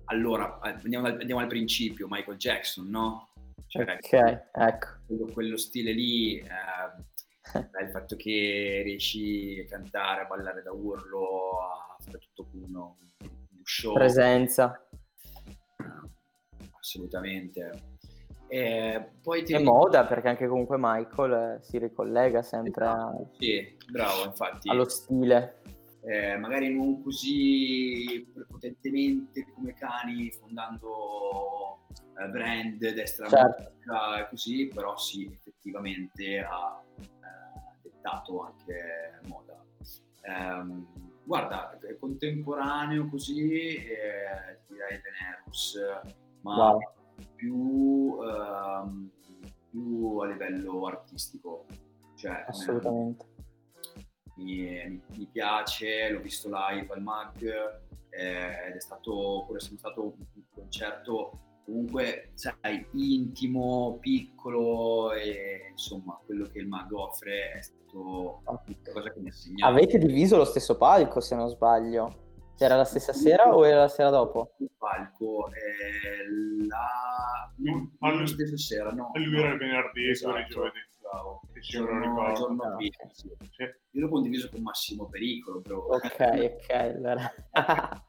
allora, eh, andiamo dal, andiamo al principio, Michael Jackson, no? Cioè, Ok, ecco. quello, quello stile lì, eh, il fatto che riesci a cantare, a ballare da urlo, a fare tutto uno, uno show, Presenza. assolutamente. E poi ti dico- moda, perché anche comunque Michael eh, si ricollega sempre a- Sì, bravo, infatti. allo stile. eh, magari non così prepotentemente come cani fondando eh, brand destra Certo. e così, però sì, effettivamente ha eh, dettato anche moda. Ehm, guarda, è contemporaneo così, eh, direi Venerus, ma Wow. Più, ehm, più a livello artistico. Cioè, Assolutamente. mi, mi- mi piace, l'ho visto live al MAG eh, ed è stato, pur essendo stato un, un concerto comunque, sai, intimo, piccolo e insomma quello che il MAG offre è stato una cosa che mi ha segnato. Avete diviso lo stesso palco, se non sbaglio. Era la stessa sera o era la sera dopo? Il palco è la... non, non la stessa sera, no. E lui era il venerdì, Esatto, eri giovedì. bravo. Sì, sì, Giorno, giorno Ah, sì. Io l'ho condiviso con Massimo Pericolo, però. Ok, ok. allora.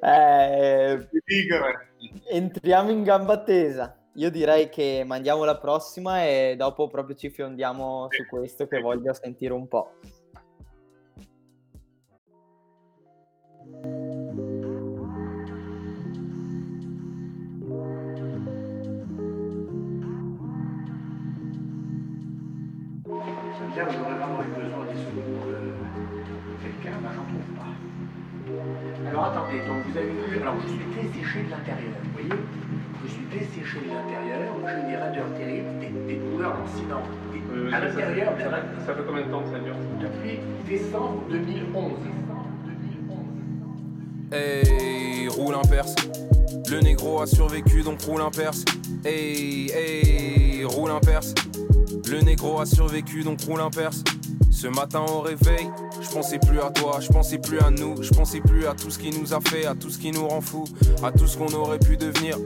Eh, Tigre. entriamo in gamba tesa. Io direi che mandiamo la prossima e dopo proprio ci fiondiamo su questo che voglio sentire un po'. Santiago dovrei avere due soldi su euh, quelqu'un, mais j'en trouve pas. Alors attendez, donc vous avez vu, alors je suis desséché de l'intérieur, vous voyez? Je suis desséché de l'intérieur, j'ai des raideurs terribles, des, des douleurs lancinantes. Des- à l'intérieur, Ça fait combien de temps que ça dure depuis décembre 2011. Hey, roule un perse. Le négro a survécu donc roule un perse. Hey, hey, roule un perse. Le négro a survécu donc roule un perse. Ce matin au réveil, je pensais plus à toi, je pensais plus à nous, je pensais plus à tout ce qui nous a fait, à tout ce qui nous rend fou, à tout ce qu'on aurait pu devenir.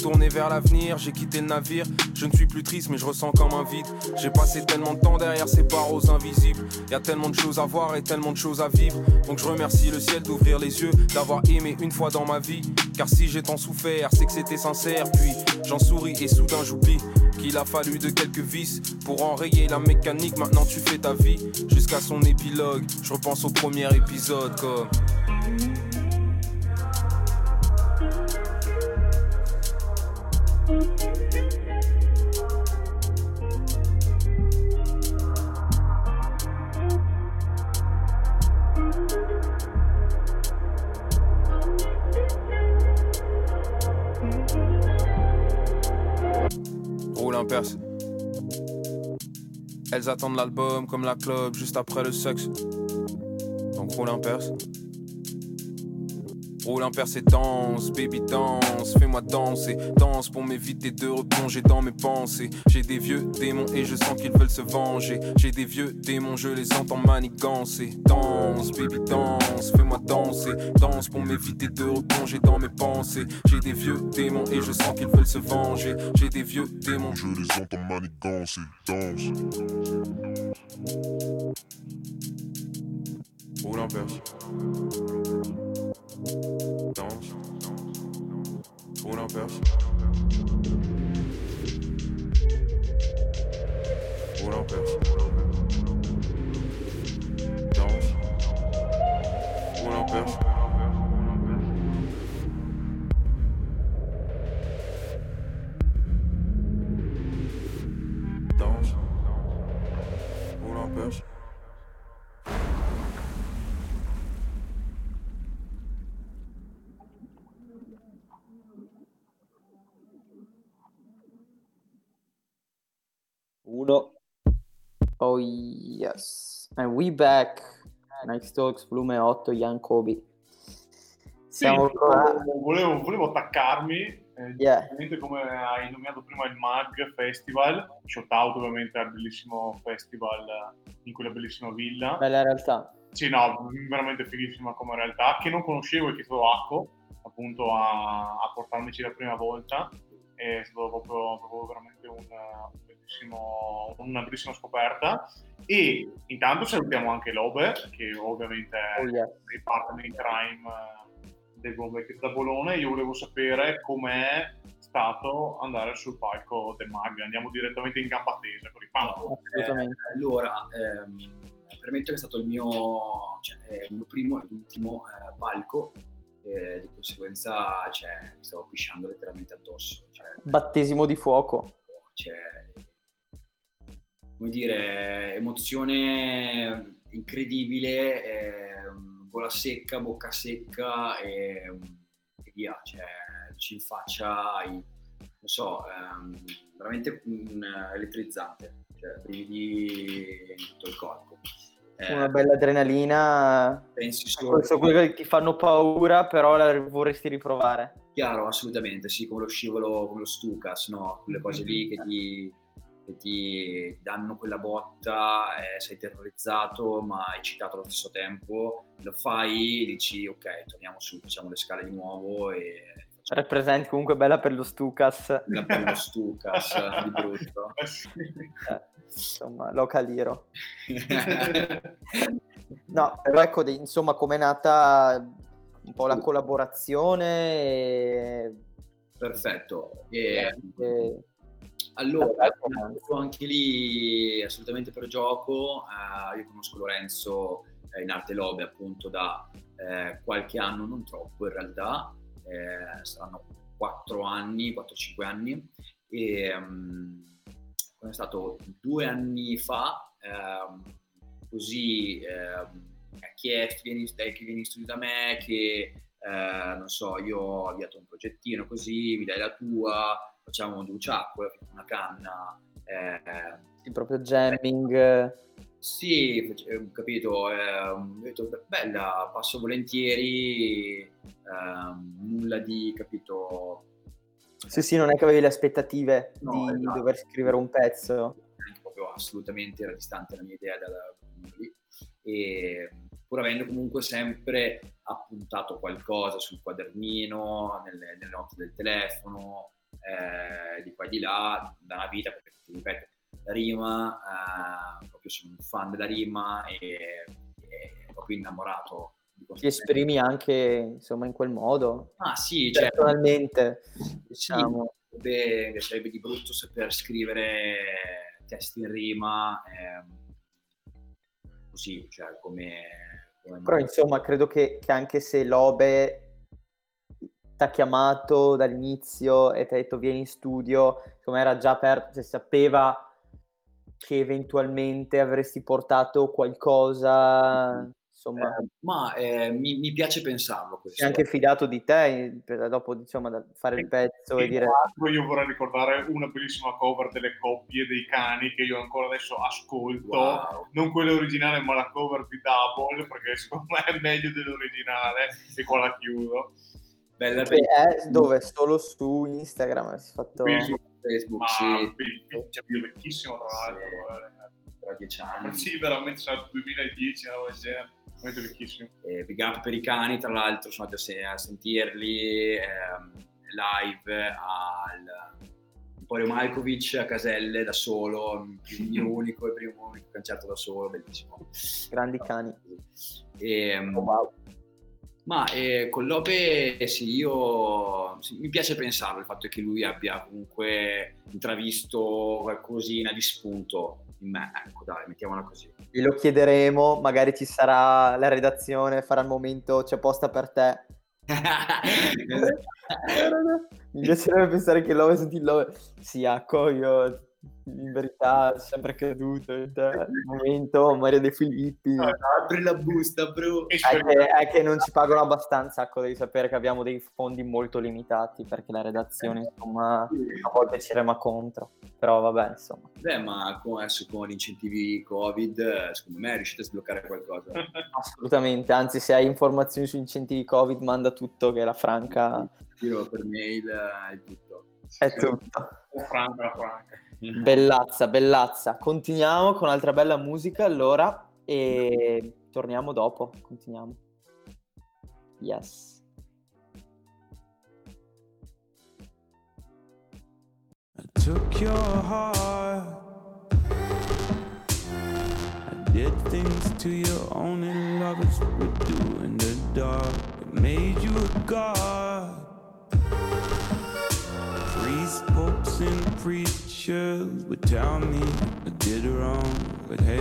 Tourner vers l'avenir, j'ai quitté le navire. Je ne suis plus triste, mais je ressens comme un vide. J'ai passé tellement de temps derrière ces barreaux invisibles. Y a tellement de choses à voir et tellement de choses à vivre. Donc je remercie le ciel d'ouvrir les yeux, d'avoir aimé une fois dans ma vie. Car si j'ai tant souffert, c'est que c'était sincère. Puis j'en souris et soudain j'oublie qu'il a fallu de quelques vis pour enrayer la mécanique. Maintenant tu fais ta vie jusqu'à son épilogue. Je repense au premier épisode comme. Elles attendent l'album comme la club juste après le sexe. Donc roule un perse. Roule un danse, baby danse, fais-moi danser, danse pour m'éviter de replonger dans mes pensées. J'ai des vieux démons et je sens qu'ils veulent se venger. J'ai des vieux démons, je les entends manigancer. Danse, baby danse, fais-moi danser, danse pour m'éviter de replonger dans mes pensées. J'ai des vieux démons et je sens qu'ils veulent se venger. J'ai des vieux démons, je les entends manigancer. Danse ou l'empêche. Danse ou l'empêche. Ou l'empêche. Danse ou l'empêche. Oh yes. And we back. Night Talks, volume 8, Young Kobe. Sì, Siamo qua. volevo, volevo attaccarmi, eh, Yeah. come hai nominato prima il MAG Festival, shout out ovviamente al bellissimo festival in quella bellissima villa. Bella realtà. Sì, no, veramente fighissima come realtà, che non conoscevo e che è stato Acco, appunto, a, a portarmici la prima volta. È stato proprio, proprio veramente un, un bellissimo- una bellissima scoperta. E intanto salutiamo anche Lobe, che ovviamente è Oh, yeah. il partner in crime eh, del Buon Vecchio da Bologna. Io volevo sapere com'è stato andare sul palco del MAG. Andiamo direttamente in gamba tesa con i pam. Assolutamente. Eh, allora, ehm, premetto che è stato il mio, cioè, è il mio primo e l'ultimo eh, palco, e di conseguenza cioè, mi stavo pisciando letteralmente addosso. Cioè, Battesimo di fuoco. cioè, come dire, emozione incredibile, ehm, gola secca, bocca secca e, e via, cioè, ci in faccia, hai, non so, ehm, veramente mm, elettrizzante, cioè, brividi in tutto il corpo. Eh, Una bella adrenalina. pensi solo Sono quelle che ti fanno paura, però la vorresti riprovare. Chiaro, assolutamente, sì, come lo scivolo, come lo Stukas, no? Quelle cose lì che ti, che ti danno quella botta, eh, sei terrorizzato ma eccitato allo stesso tempo, lo fai, dici ok, torniamo su, facciamo le scale di nuovo e Rappresenti comunque bella per lo Stukas. la bello Stukas di brutto. Eh, insomma, local hero. No, però ecco, insomma, com'è nata un po' la collaborazione e... Perfetto. E, e- Allora, ecco, anche lì assolutamente per gioco, eh, io conosco Lorenzo eh, in arte lobby appunto da eh, qualche anno, non troppo in realtà, eh, saranno 4 anni, 4-5 anni, e mm, è stato due anni fa, ehm, così ehm, mi ha chiesto vieni, dai, che vieni in studio da me, che eh, non so, io ho avviato un progettino così, mi dai la tua, facciamo un ciacco, una canna. eh, sì, proprio jamming. sì, eh, capito, eh, detto, "Beh, bella, passo volentieri, ehm, nulla di, capito, Sì, sì, non è che avevi le aspettative No, di esatto. dover scrivere un pezzo. proprio assolutamente era distante la mia idea dalla lì. E pur avendo comunque sempre appuntato qualcosa sul quadernino, nelle, nelle note del telefono, eh, di qua e di là, da una vita, perché ti ripeto, rima, eh, proprio sono un fan della rima e, e proprio innamorato Ti esprimi anche, insomma, in quel modo. Ah sì, cioè, Personalmente, diciamo. Sì, sarebbe, sarebbe di brutto saper scrivere testi in rima, ehm, così, cioè come... come Però insomma, credo che, che anche se Lobe ti ha chiamato dall'inizio e ti ha detto vieni in studio, come era già per, se sapeva che eventualmente avresti portato qualcosa, insomma, Eh, ma eh, mi, mi piace pensarlo questo. si è anche fidato di te per dopo insomma da fare il pezzo e E dire io vorrei ricordare una bellissima cover delle coppie dei cani che io ancora adesso ascolto, Wow. non quella originale ma la cover di Double perché secondo me è meglio dell'originale e qua la chiudo. Bella Beh, è dove solo su Instagram si è fatto Facebook, Facebook, ma sì, be- io vecchissimo tra l'altro. eh. tra dieci anni. Sì, veramente sarà 2010, una roba del veramente vecchissimo. Eh, big up per i cani, tra l'altro, sono andato a se- a sentirli ehm, live al Emporio Malkovic a Caselle da solo, il mio unico e primo concerto da solo, bellissimo. grandi cani. E, Oh, wow. Ma eh, con Lope eh, sì, io sì, mi piace pensarlo, il fatto che lui abbia comunque intravisto qualcosina di spunto in me, ecco dai, mettiamola così. Glielo chiederemo, magari ci sarà la redazione, farà il momento, c'è posta per te. Mi piacerebbe pensare che Love senti Love. Sì, Acco, io verità, è sempre creduto. Cioè, il momento, Mario De Filippi. Apri la busta, bro. È che, è che non ci pagano abbastanza, ecco, devi sapere che abbiamo dei fondi molto limitati perché la redazione, insomma, a volte ci rema contro. Però vabbè, insomma. Beh, ma con, adesso con gli incentivi Covid, eh, secondo me riuscite a sbloccare qualcosa. Assolutamente, anzi se hai informazioni su incentivi Covid manda tutto che la Franca Tiro per mail eh, è tutto. è tutto. La franca, la franca. Bellazza, bellazza. Continuiamo con altra bella musica allora e torniamo dopo, continuiamo. Yes. took your heart. I did things to you only lovers would do in the dark. It made you a god. Priests, popes, and preachers would tell me I did wrong, but hey,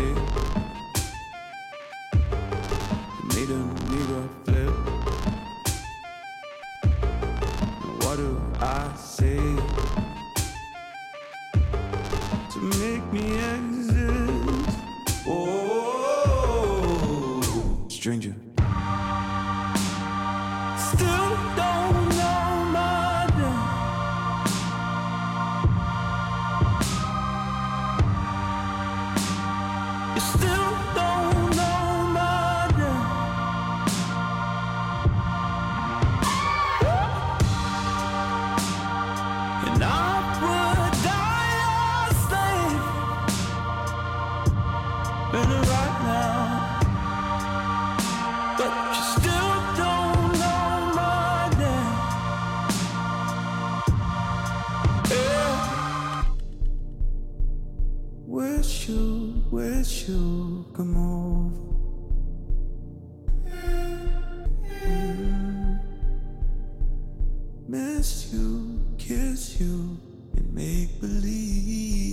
it made a nigga flip. What do I say? to make me exist. Miss you, kiss you, and make believe.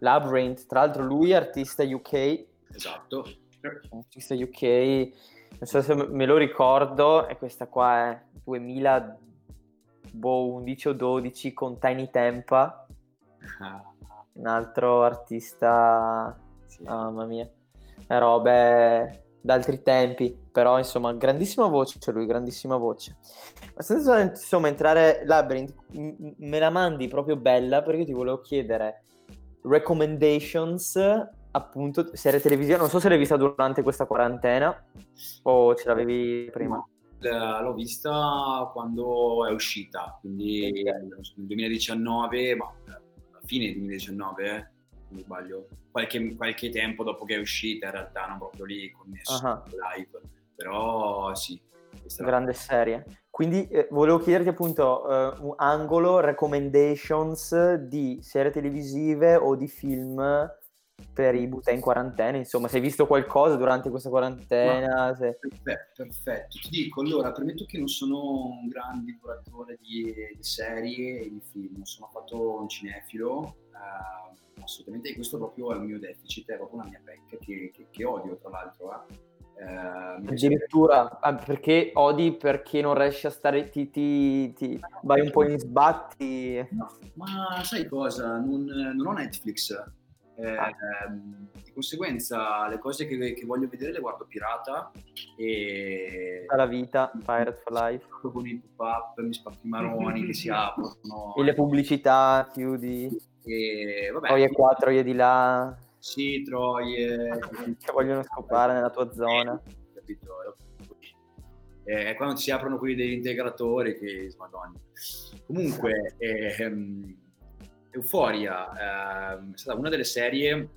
Labyrinth, tra l'altro lui è artista UK, Esatto. artista UK, non so se me lo ricordo, e questa qua è 2011 o 12 con Tiny Tempa, un altro artista, mamma mia, robe d'altri tempi, però insomma grandissima voce, c'è lui, grandissima voce. Ma senza insomma entrare Labyrinth, m- me la mandi proprio bella perché ti volevo chiedere recommendations appunto serie televisiva, non so se l'hai vista durante questa quarantena o ce l'avevi prima. L- L'ho vista quando è uscita, quindi nel 2019, ma alla fine del 2019, eh, non sbaglio, qualche, qualche tempo dopo che è uscita, in realtà non proprio lì connesso Ah. live, però sì. Grande serie. Quindi eh, volevo chiederti appunto eh, un angolo recommendations di serie televisive o di film per i buttare in quarantena, insomma, se hai visto qualcosa durante questa quarantena, se- Perfetto, perfetto. Ti dico, allora, premetto che non sono un grande divoratore di, di serie e di film, sono fatto un cinefilo, eh, assolutamente, e questo proprio è il mio deficit, è proprio una mia pecca che, che- che odio, tra l'altro. Addirittura ah, perché odi perché non riesci a stare, ti, ti- ti- vai un po' in sbatti. Ma sai cosa? Non, non ho Netflix Eh, Ah. ehm, di conseguenza le cose che, che voglio vedere le guardo pirata e la vita, Pirate for Life. con i pop-up, mi spacco i maroni che si aprono. E le pubblicità, chiudi. E vabbè, Poi e quattro io di là sì, troie, che vogliono scopare nella tua zona. Capito? Eh, quando si aprono quelli degli integratori che madonna. Comunque, ehm, Euphoria ehm, è stata una delle serie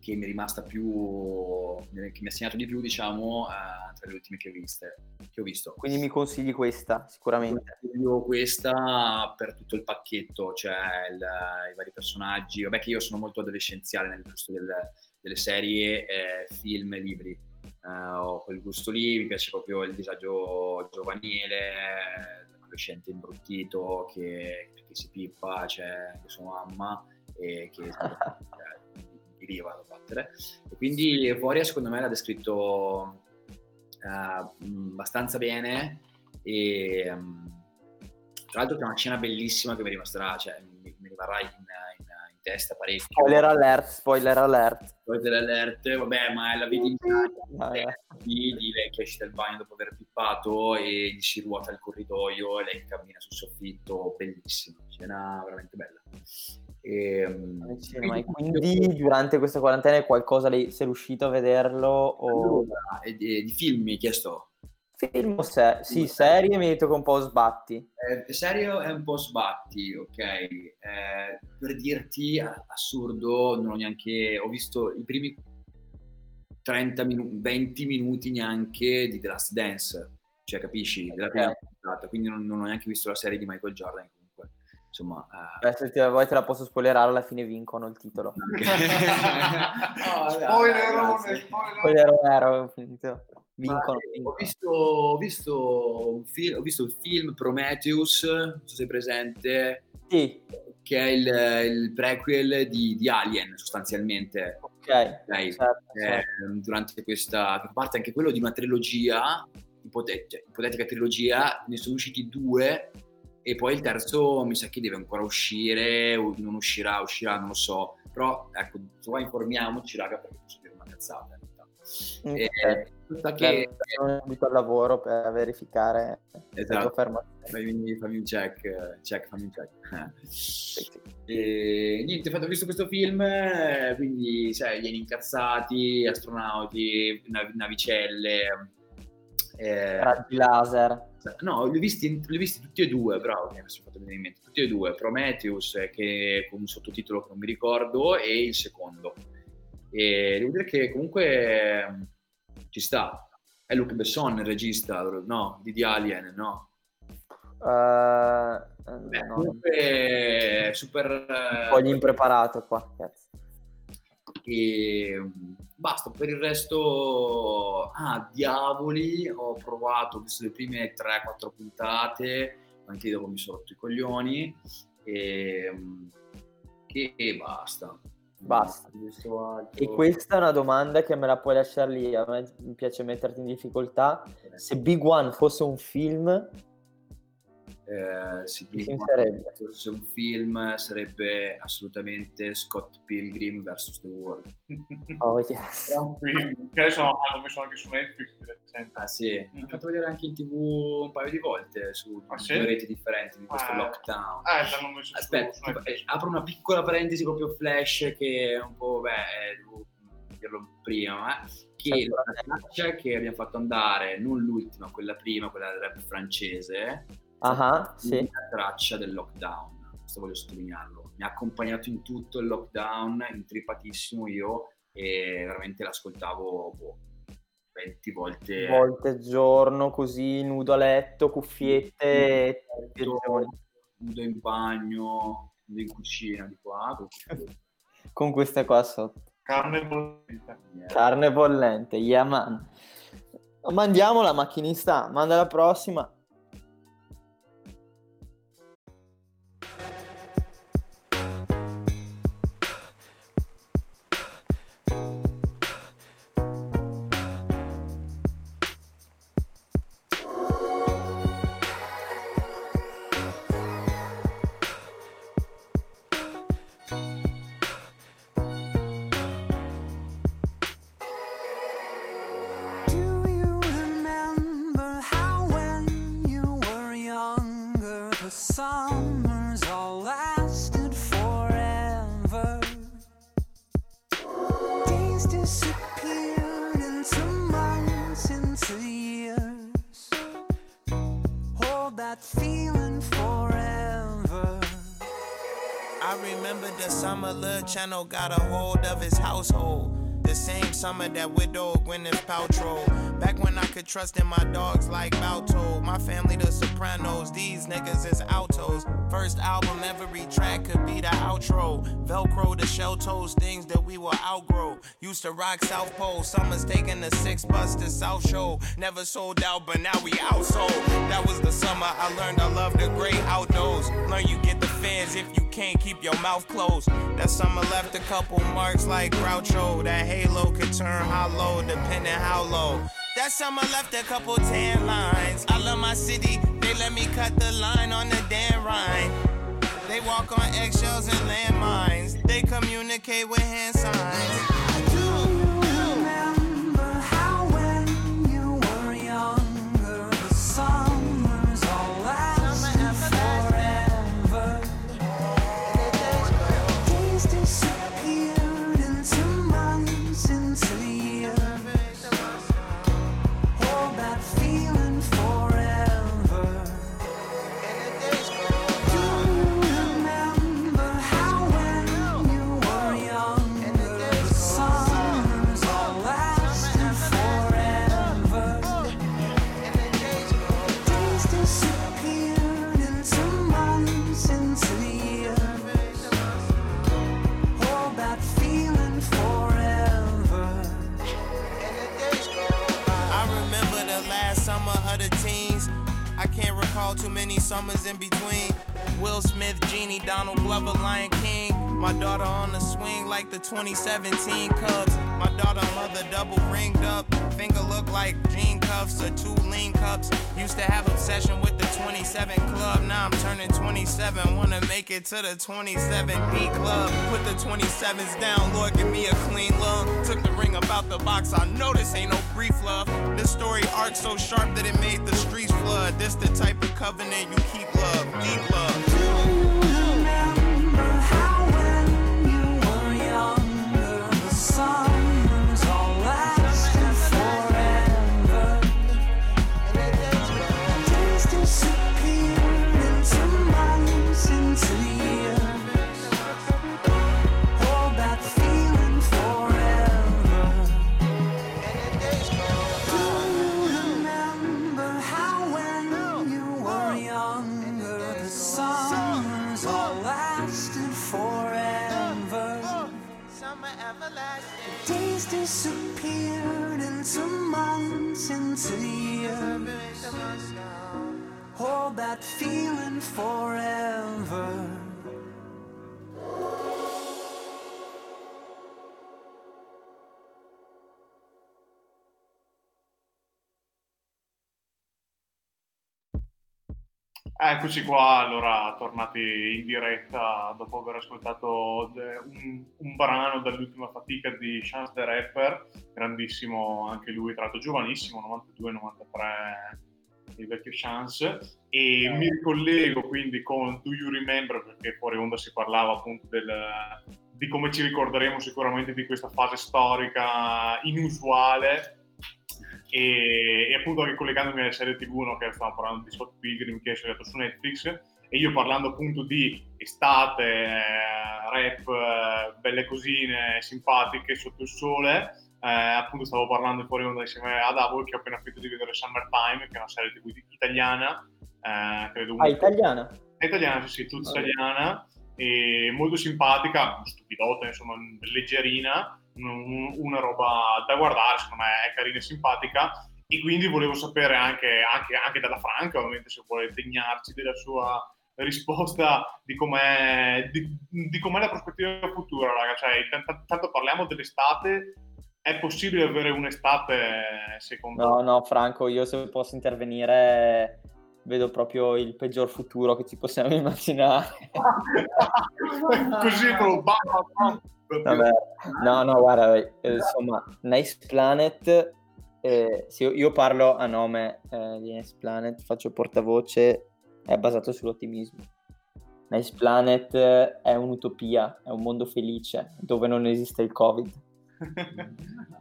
che mi è rimasta più che mi ha segnato di più, diciamo, eh, tra le ultime che ho viste, che ho visto. Quindi mi consigli questa, sicuramente. Io questa per tutto il pacchetto, cioè il- i vari personaggi. Vabbè, che io sono molto adolescenziale nel gusto del- delle serie, eh, film e libri. Eh, ho quel gusto lì, mi piace proprio il disagio giovanile, eh, l'adolescente imbruttito che, che si pippa, c'è anche sua mamma e che eh, di lì va da battere. E quindi Euphoria secondo me l'ha descritto eh, mh, abbastanza bene e mm, tra l'altro c'è una scena bellissima che mi rimarrà, cioè, mi, mi rimarrà in testa parecchio. Spoiler alert, spoiler alert. Spoiler alert, vabbè, ma è la vedi in eh. di, di lei che esce dal bagno dopo aver pippato e gli si ruota il corridoio e lei cammina sul soffitto, bellissima, scena veramente bella. E, mm, Al cinema. E quindi durante questa quarantena qualcosa lei, sei riuscito a vederlo o Allora, e di, di film mi hai chiesto? Film o se- sì, serie mi hai detto che un po' sbatti. Eh, serio è un po' sbatti, ok? Eh, per dirti, assurdo, non ho neanche... Ho visto i primi 30 minuti, 20 minuti neanche di The Last Dance, cioè capisci? Della prima puntata, quindi non, non ho neanche visto la serie di Michael Jordan comunque. Insomma, eh, Beh, se ti vuoi te la posso spoilerare, alla fine vincono il titolo. No, dai, Spoilerone, ragazzi. Spoiler vero, finito. Vincono. Ma, ho, visto, ho, visto un film, ho visto il film Prometheus, non so se sei presente, Sì, che è il, il prequel di, di Alien sostanzialmente. ok. Dai, certo, eh, certo. durante questa parte anche quello di una trilogia, ipote- cioè, ipotetica trilogia, ne sono usciti due e poi il terzo mi sa che deve ancora uscire, o non uscirà, uscirà, non lo so. Però ecco, informiamoci, raga, perché posso dire una cazzata. In realtà. Ok. Eh, tutta che subito al lavoro per verificare Esatto. Fammi, fammi un check, check, fammi un check. Sì, sì. E niente, ho fatto- ho visto questo film, quindi sai, alieni incazzati, astronauti, nav- navicelle. eh, Raggi laser. no, li ho visti, li ho visti tutti e due, bravo, mi ha fatto venire in mente, tutti e due, Prometheus che con un sottotitolo che non mi ricordo e il secondo. E devo dire che comunque eh, ci sta. È Luc Besson il regista, no? Di The Alien, no? Eh, Beh, no, comunque super un po' gli impreparato qua, cazzo. e mm, basta per il resto ah diavoli ho provato ho visto le prime 3-4 puntate anche dopo mi sono rotto i coglioni e, mm, e, e basta Basta. E questa è una domanda che me la puoi lasciare lì, a me piace metterti in difficoltà. Se Big One fosse un film, Eh? Se fosse un film sarebbe assolutamente Scott Pilgrim vs. The World. oh yes. È un film che adesso hanno messo anche su Netflix. Ah sì, l'ho fatto vedere anche in tv un paio di volte su Ah, sì? due reti differenti di questo Ah. lockdown. Su- Aspetta, su Netflix. eh, apro una piccola parentesi proprio flash che è un po', beh, eh, devo dirlo prima, eh, che la traccia che abbiamo fatto andare, non l'ultima, quella prima, quella del rap francese, Ah, sì. la traccia del lockdown, questo voglio sottolinearlo. Mi ha accompagnato in tutto il lockdown, intripatissimo io, e veramente l'ascoltavo boh, 20 volte. volte al giorno, così nudo a letto, cuffiette Nudo nudo in bagno, nudo in cucina, di qua. con queste qua sotto. Carne bollente. Carne bollente, yeah man. Mandiamo la macchinista, manda la prossima. Channel got a hold of his household. The same summer that widowed Gwyneth Paltrow. Back when I could trust in my dogs like Balto. My family, the Sopranos, these niggas is altos. First album, every track could be the outro. Velcro, the shell toes, things that we will outgrow. Used to rock South Pole, summers taking the six bus to South Show. Never sold out, but now we outsold. That was the summer I learned I love the great outdoors. Learn you get the fans if you can't keep your mouth closed. That summer left a couple marks like Groucho. That halo could turn hollow depending how low. That summer left a couple tan lines. I love my city, they let me cut the line on the damn Rhine. They walk on eggshells and landmines. They communicate with hand signs. I can't recall too many summers in between. Will Smith, Genie, Donald Glover, Lion King. My daughter on the swing like the 2017 Cubs. My daughter mother double ringed up. Finger look like jean cuffs or two lean cups. Used to have obsession with the 27 club. Now I'm turning 27. Wanna make it to the 27B club. Put the 27s down, Lord, give me a clean love. Took the ring about the box. I know this ain't no brief love. This story arc so sharp that it made the streets flood. This the type of covenant you keep love, deep love. Hold that feeling forever. Eccoci qua, allora tornati in diretta dopo aver ascoltato un, un brano dall'ultima fatica di Chance the Rapper, grandissimo anche lui, tra l'altro giovanissimo, 92-93 il vecchio Chance, e mi ricollego quindi con Do You Remember, perché fuori onda si parlava appunto del, di come ci ricorderemo sicuramente di questa fase storica inusuale e, e appunto anche collegandomi alle serie tv no, che stavamo parlando di Scott Pilgrim che è arrivato su Netflix e io parlando appunto di estate, eh, rap, eh, belle cosine simpatiche sotto il sole eh, appunto stavo parlando fuori onda insieme ad Avo che ho appena finito di vedere Summertime che è una serie tv italiana eh, credo Ah, italiana? è italiana, sì, sì, tutta Ah, italiana, e molto simpatica, stupidota, insomma, leggerina, una roba da guardare, secondo me è carina e simpatica, e quindi volevo sapere anche, anche, anche dalla Franca, ovviamente, se vuole degnarci della sua risposta di com'è, di, di com'è la prospettiva futura, raga. Cioè, tant- tanto parliamo dell'estate, è possibile avere un'estate, secondo No, no, Franco, io se posso intervenire vedo proprio il peggior futuro che ci possiamo immaginare. Così proprio bam, bam. Vabbè, no, no, guarda, eh, insomma, Nice Planet, eh, se io, io parlo a nome eh, di Nice Planet, faccio portavoce è basato sull'ottimismo. Nice Planet è un'utopia, è un mondo felice dove non esiste il Covid.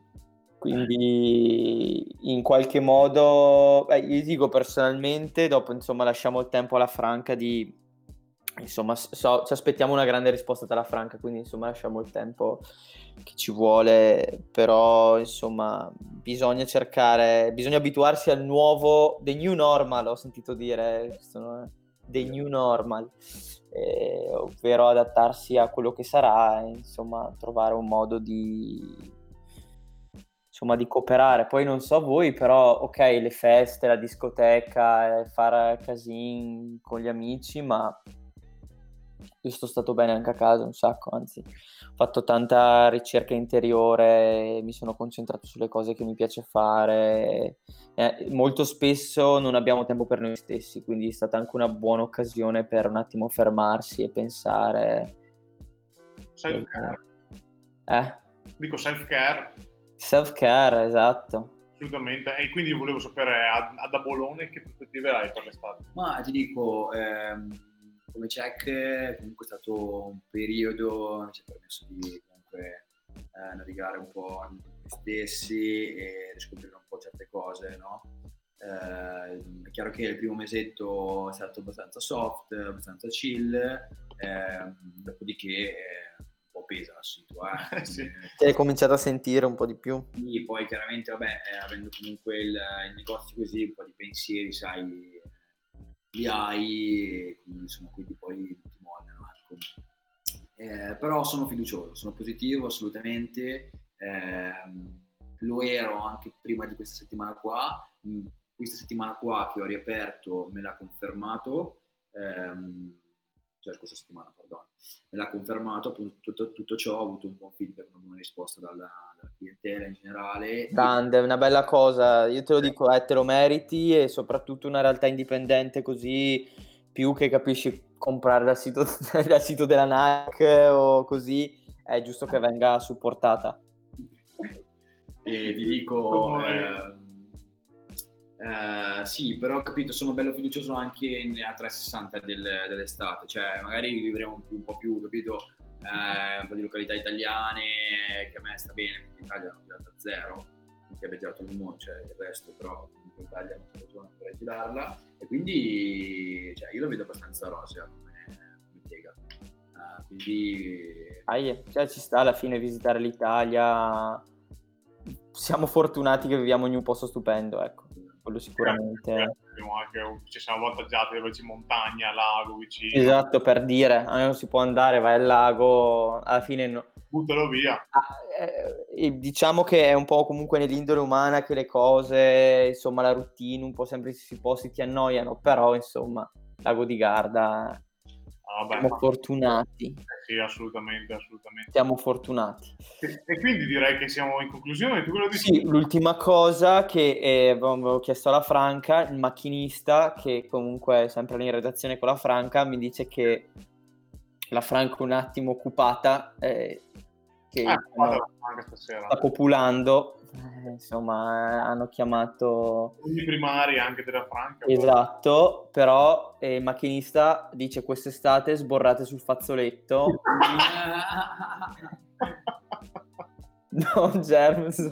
Quindi in qualche modo, beh, io dico personalmente, dopo insomma lasciamo il tempo alla Franca di, insomma, so- ci aspettiamo una grande risposta dalla Franca, quindi insomma lasciamo il tempo che ci vuole, però insomma bisogna cercare, bisogna abituarsi al nuovo, the new normal, ho sentito dire, questo, no? the new normal, eh, ovvero adattarsi a quello che sarà, insomma trovare un modo di insomma di cooperare. Poi non so voi, però ok, le feste, la discoteca, eh, fare casino con gli amici, ma io sto stato bene anche a casa un sacco, anzi ho fatto tanta ricerca interiore, mi sono concentrato sulle cose che mi piace fare. Eh, molto spesso non abbiamo tempo per noi stessi, quindi è stata anche una buona occasione per un attimo fermarsi e pensare. Self-care. Eh? Dico self-care, Self-care, esatto. assolutamente. E quindi volevo sapere a, a da Bologna che prospettive hai per l'estate. Ma ti dico, ehm, come check comunque è stato un periodo che ci ha permesso di comunque eh, navigare un po' noi stessi e riscoprire un po' certe cose, no? Eh, è chiaro che il primo mesetto è stato abbastanza soft, abbastanza chill, ehm, dopodiché eh, un po' pesa la situazione. Sì. Ti hai cominciato a sentire un po' di più? Sì, poi chiaramente, vabbè, eh, avendo comunque il, il negozio così, un po' di pensieri, sai, li hai, quindi, poi ti mollano. Ecco. Eh, però sono fiducioso, sono positivo assolutamente, ehm, lo ero anche prima di questa settimana qua, Mm, questa settimana qua che ho riaperto me l'ha confermato, ehm, cioè scorsa settimana, perdono, me l'ha confermato appunto tutto, tutto ciò, ho avuto un buon feedback, una buona risposta dalla, dalla clientela in generale. Grande, è una bella cosa, io te lo dico, eh, te lo meriti e soprattutto una realtà indipendente così, più che capisci comprare dal sito, dal sito della Nike o così, è giusto che venga supportata. E ti dico, ehm, eh, sì, però ho capito, sono bello fiducioso anche a 360 del- dell'estate, cioè magari vivremo un po' più, capito, eh, un po' di località italiane, che a me sta bene, perché in Italia hanno girato a zero, perché abbiamo girato il mondo, cioè il resto, però in Italia non c'è ragione per girarla, e quindi cioè, io lo vedo abbastanza rosea come, come piega. Eh, quindi Dai, cioè, ci sta alla fine visitare l'Italia, siamo fortunati che viviamo in un posto stupendo, ecco, quello sicuramente. Abbiamo anche, ci siamo avvantaggiati da vicino montagna, lago, vicino. Esatto, per dire, non si può andare, vai al lago, alla fine no. Buttalo via. Eh, e diciamo che è un po' comunque nell'indole umana che le cose, insomma, la routine, un po' sempre gli stessi posti ti annoiano, però insomma, Lago di Garda, Ah, siamo ma- fortunati, eh Sì, assolutamente, assolutamente. siamo fortunati. E, e quindi direi che siamo in conclusione. Tu quello? Sì, l'ultima cosa che eh, avevo chiesto alla Franca, il macchinista, che comunque è sempre in redazione con la Franca, mi dice che la Franca è un attimo occupata, eh, che Ah, stasera. sta popolando, eh, insomma hanno chiamato... Ogni primari anche della Franca. Esatto, però eh, il macchinista dice quest'estate sborrate sul fazzoletto. no, Germson.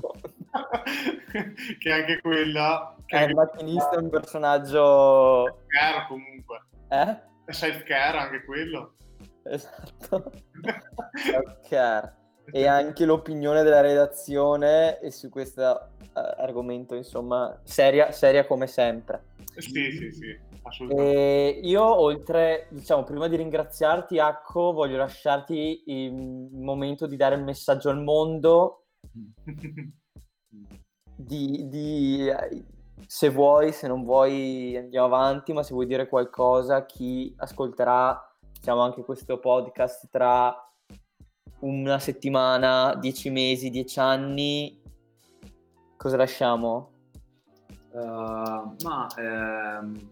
che anche quella... Che Eh, il macchinista è un personaggio... Self-care comunque. Eh? Self-care anche quello. Esatto. Ok. E anche l'opinione della redazione e su questo eh, argomento, insomma, seria, seria come sempre. Sì, sì, sì, assolutamente. E io, oltre, diciamo, prima di ringraziarti, Acco, voglio lasciarti il momento di dare il messaggio al mondo di, di, se vuoi, se non vuoi andiamo avanti, ma se vuoi dire qualcosa, chi ascolterà diciamo, anche questo podcast tra una settimana, dieci mesi, dieci anni, cosa lasciamo? Uh, ma ehm,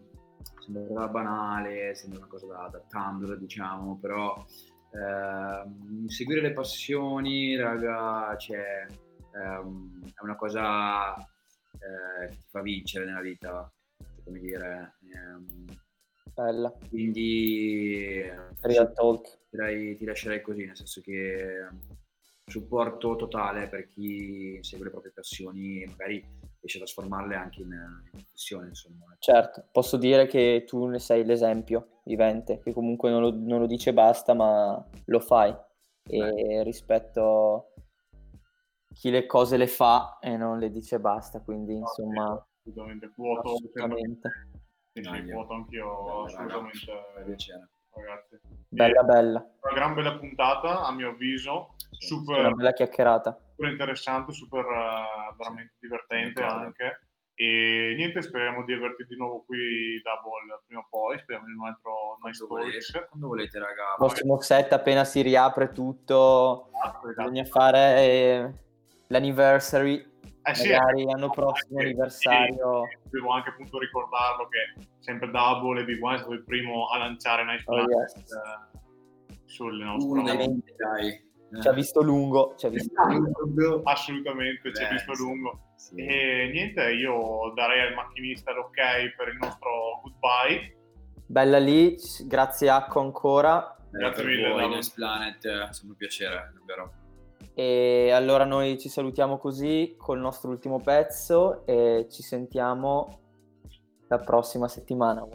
sembra banale, sembra una cosa da, da Tumblr, diciamo, però ehm, seguire le passioni, raga, cioè, ehm, è una cosa eh, che ti fa vincere nella vita, come dire, ehm, Bella. Quindi Real talk. Direi, ti lascerei così, nel senso che supporto totale per chi segue le proprie passioni e magari riesce a trasformarle anche in, in professione, insomma. Certo, posso dire che tu ne sei l'esempio vivente, che comunque non lo, non lo dice basta, ma lo fai. E rispetto chi le cose le fa e non le dice basta, quindi insomma... Assolutamente, vuoto. Assolutamente. Sì, sì, vuoto anch'io, assolutamente. piacere. Ragazzi. Bella bella, Una gran bella puntata, a mio avviso, super, una bella chiacchierata. super interessante, super eh, veramente divertente Concordo. anche. E niente, speriamo di averti di nuovo qui Double prima o poi, speriamo in un altro Nice Quando volete, Talks. quando volete, raga. Prossimo set appena si riapre tutto, Esatto, esatto. bisogna fare eh, l'anniversary, Eh sì, magari eh, l'anno prossimo sì, anniversario. sì, Devo anche appunto ricordarlo che sempre Double e Big One è stato il primo a lanciare Nice Oh, yes. eh, sul nostro Unanimemente, dai. Ci ha visto lungo, ci ha visto lungo. assolutamente ci ha visto lungo Sì. e niente io darei al macchinista l'ok per il nostro goodbye Bella lì, grazie Acco ancora. Grazie Grazie mille, voi, Planet, è sempre un piacere, davvero. E allora noi ci salutiamo così col nostro ultimo pezzo e ci sentiamo la prossima settimana.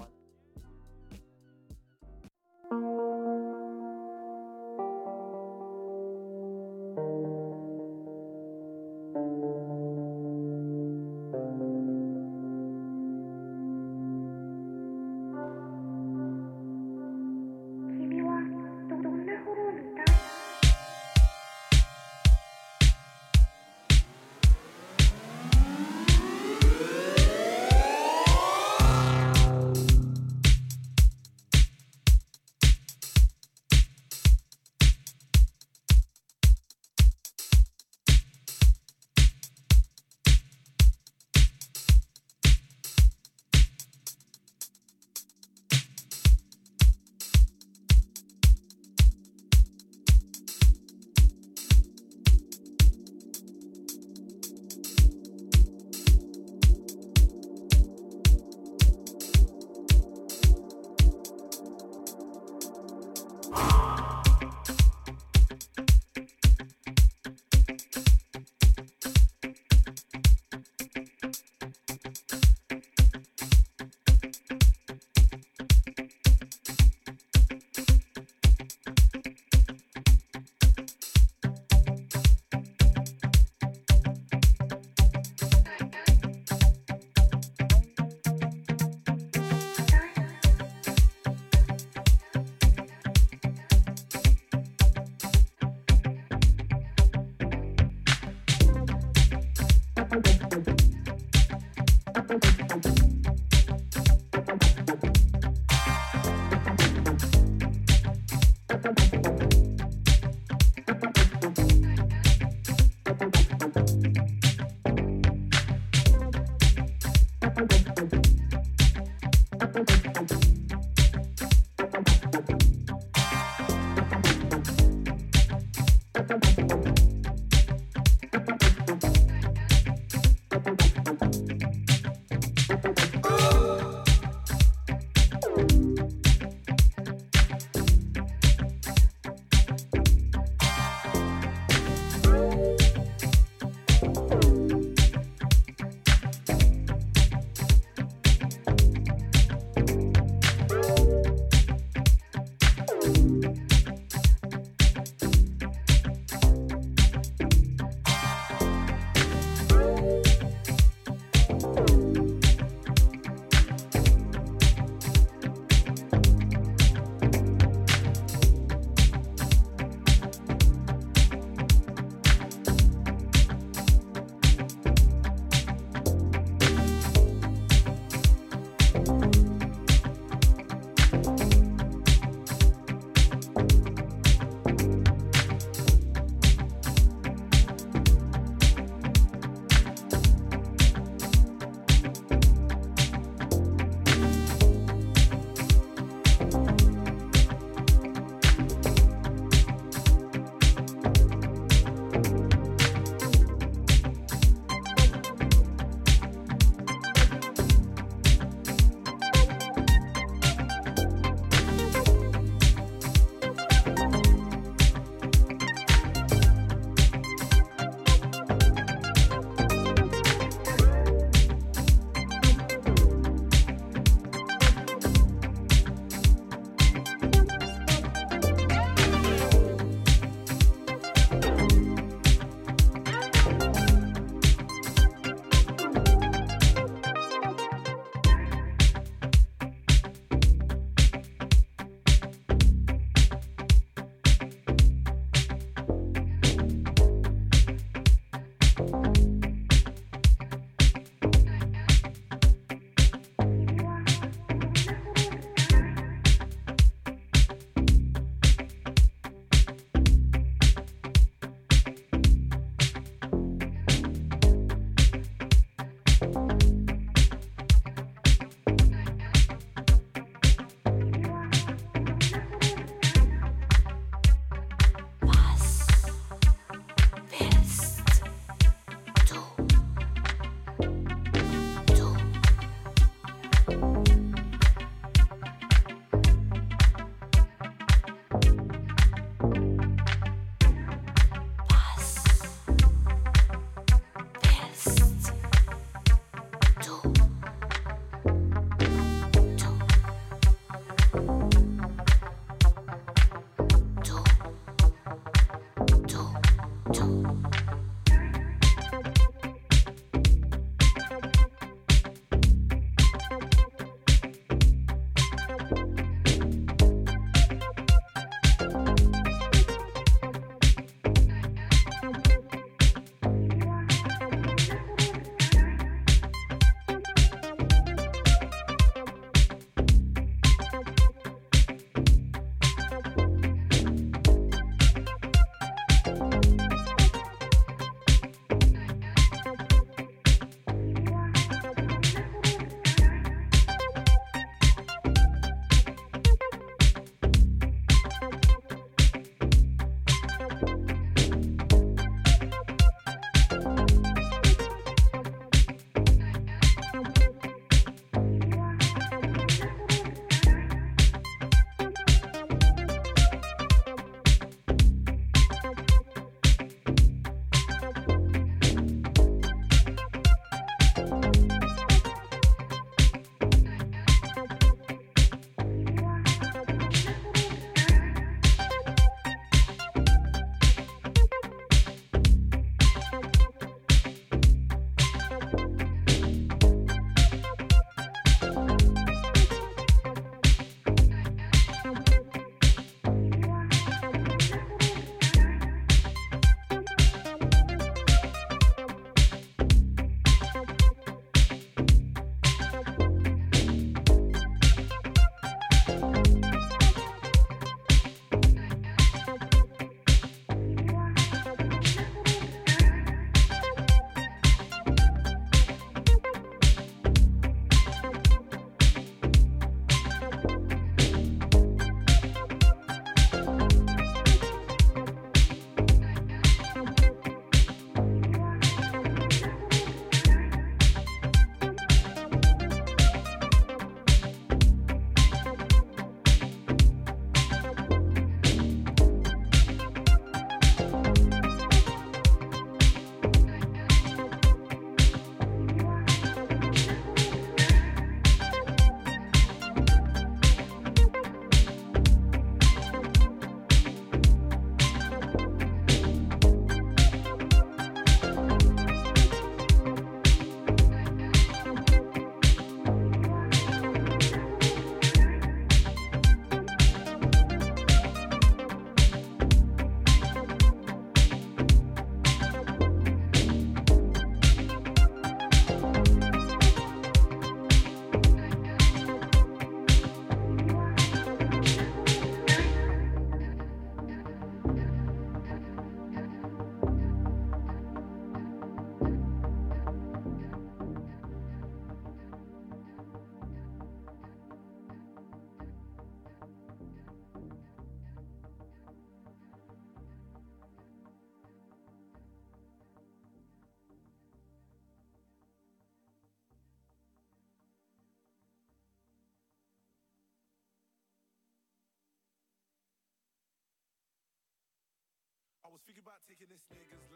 Taking this nigga's.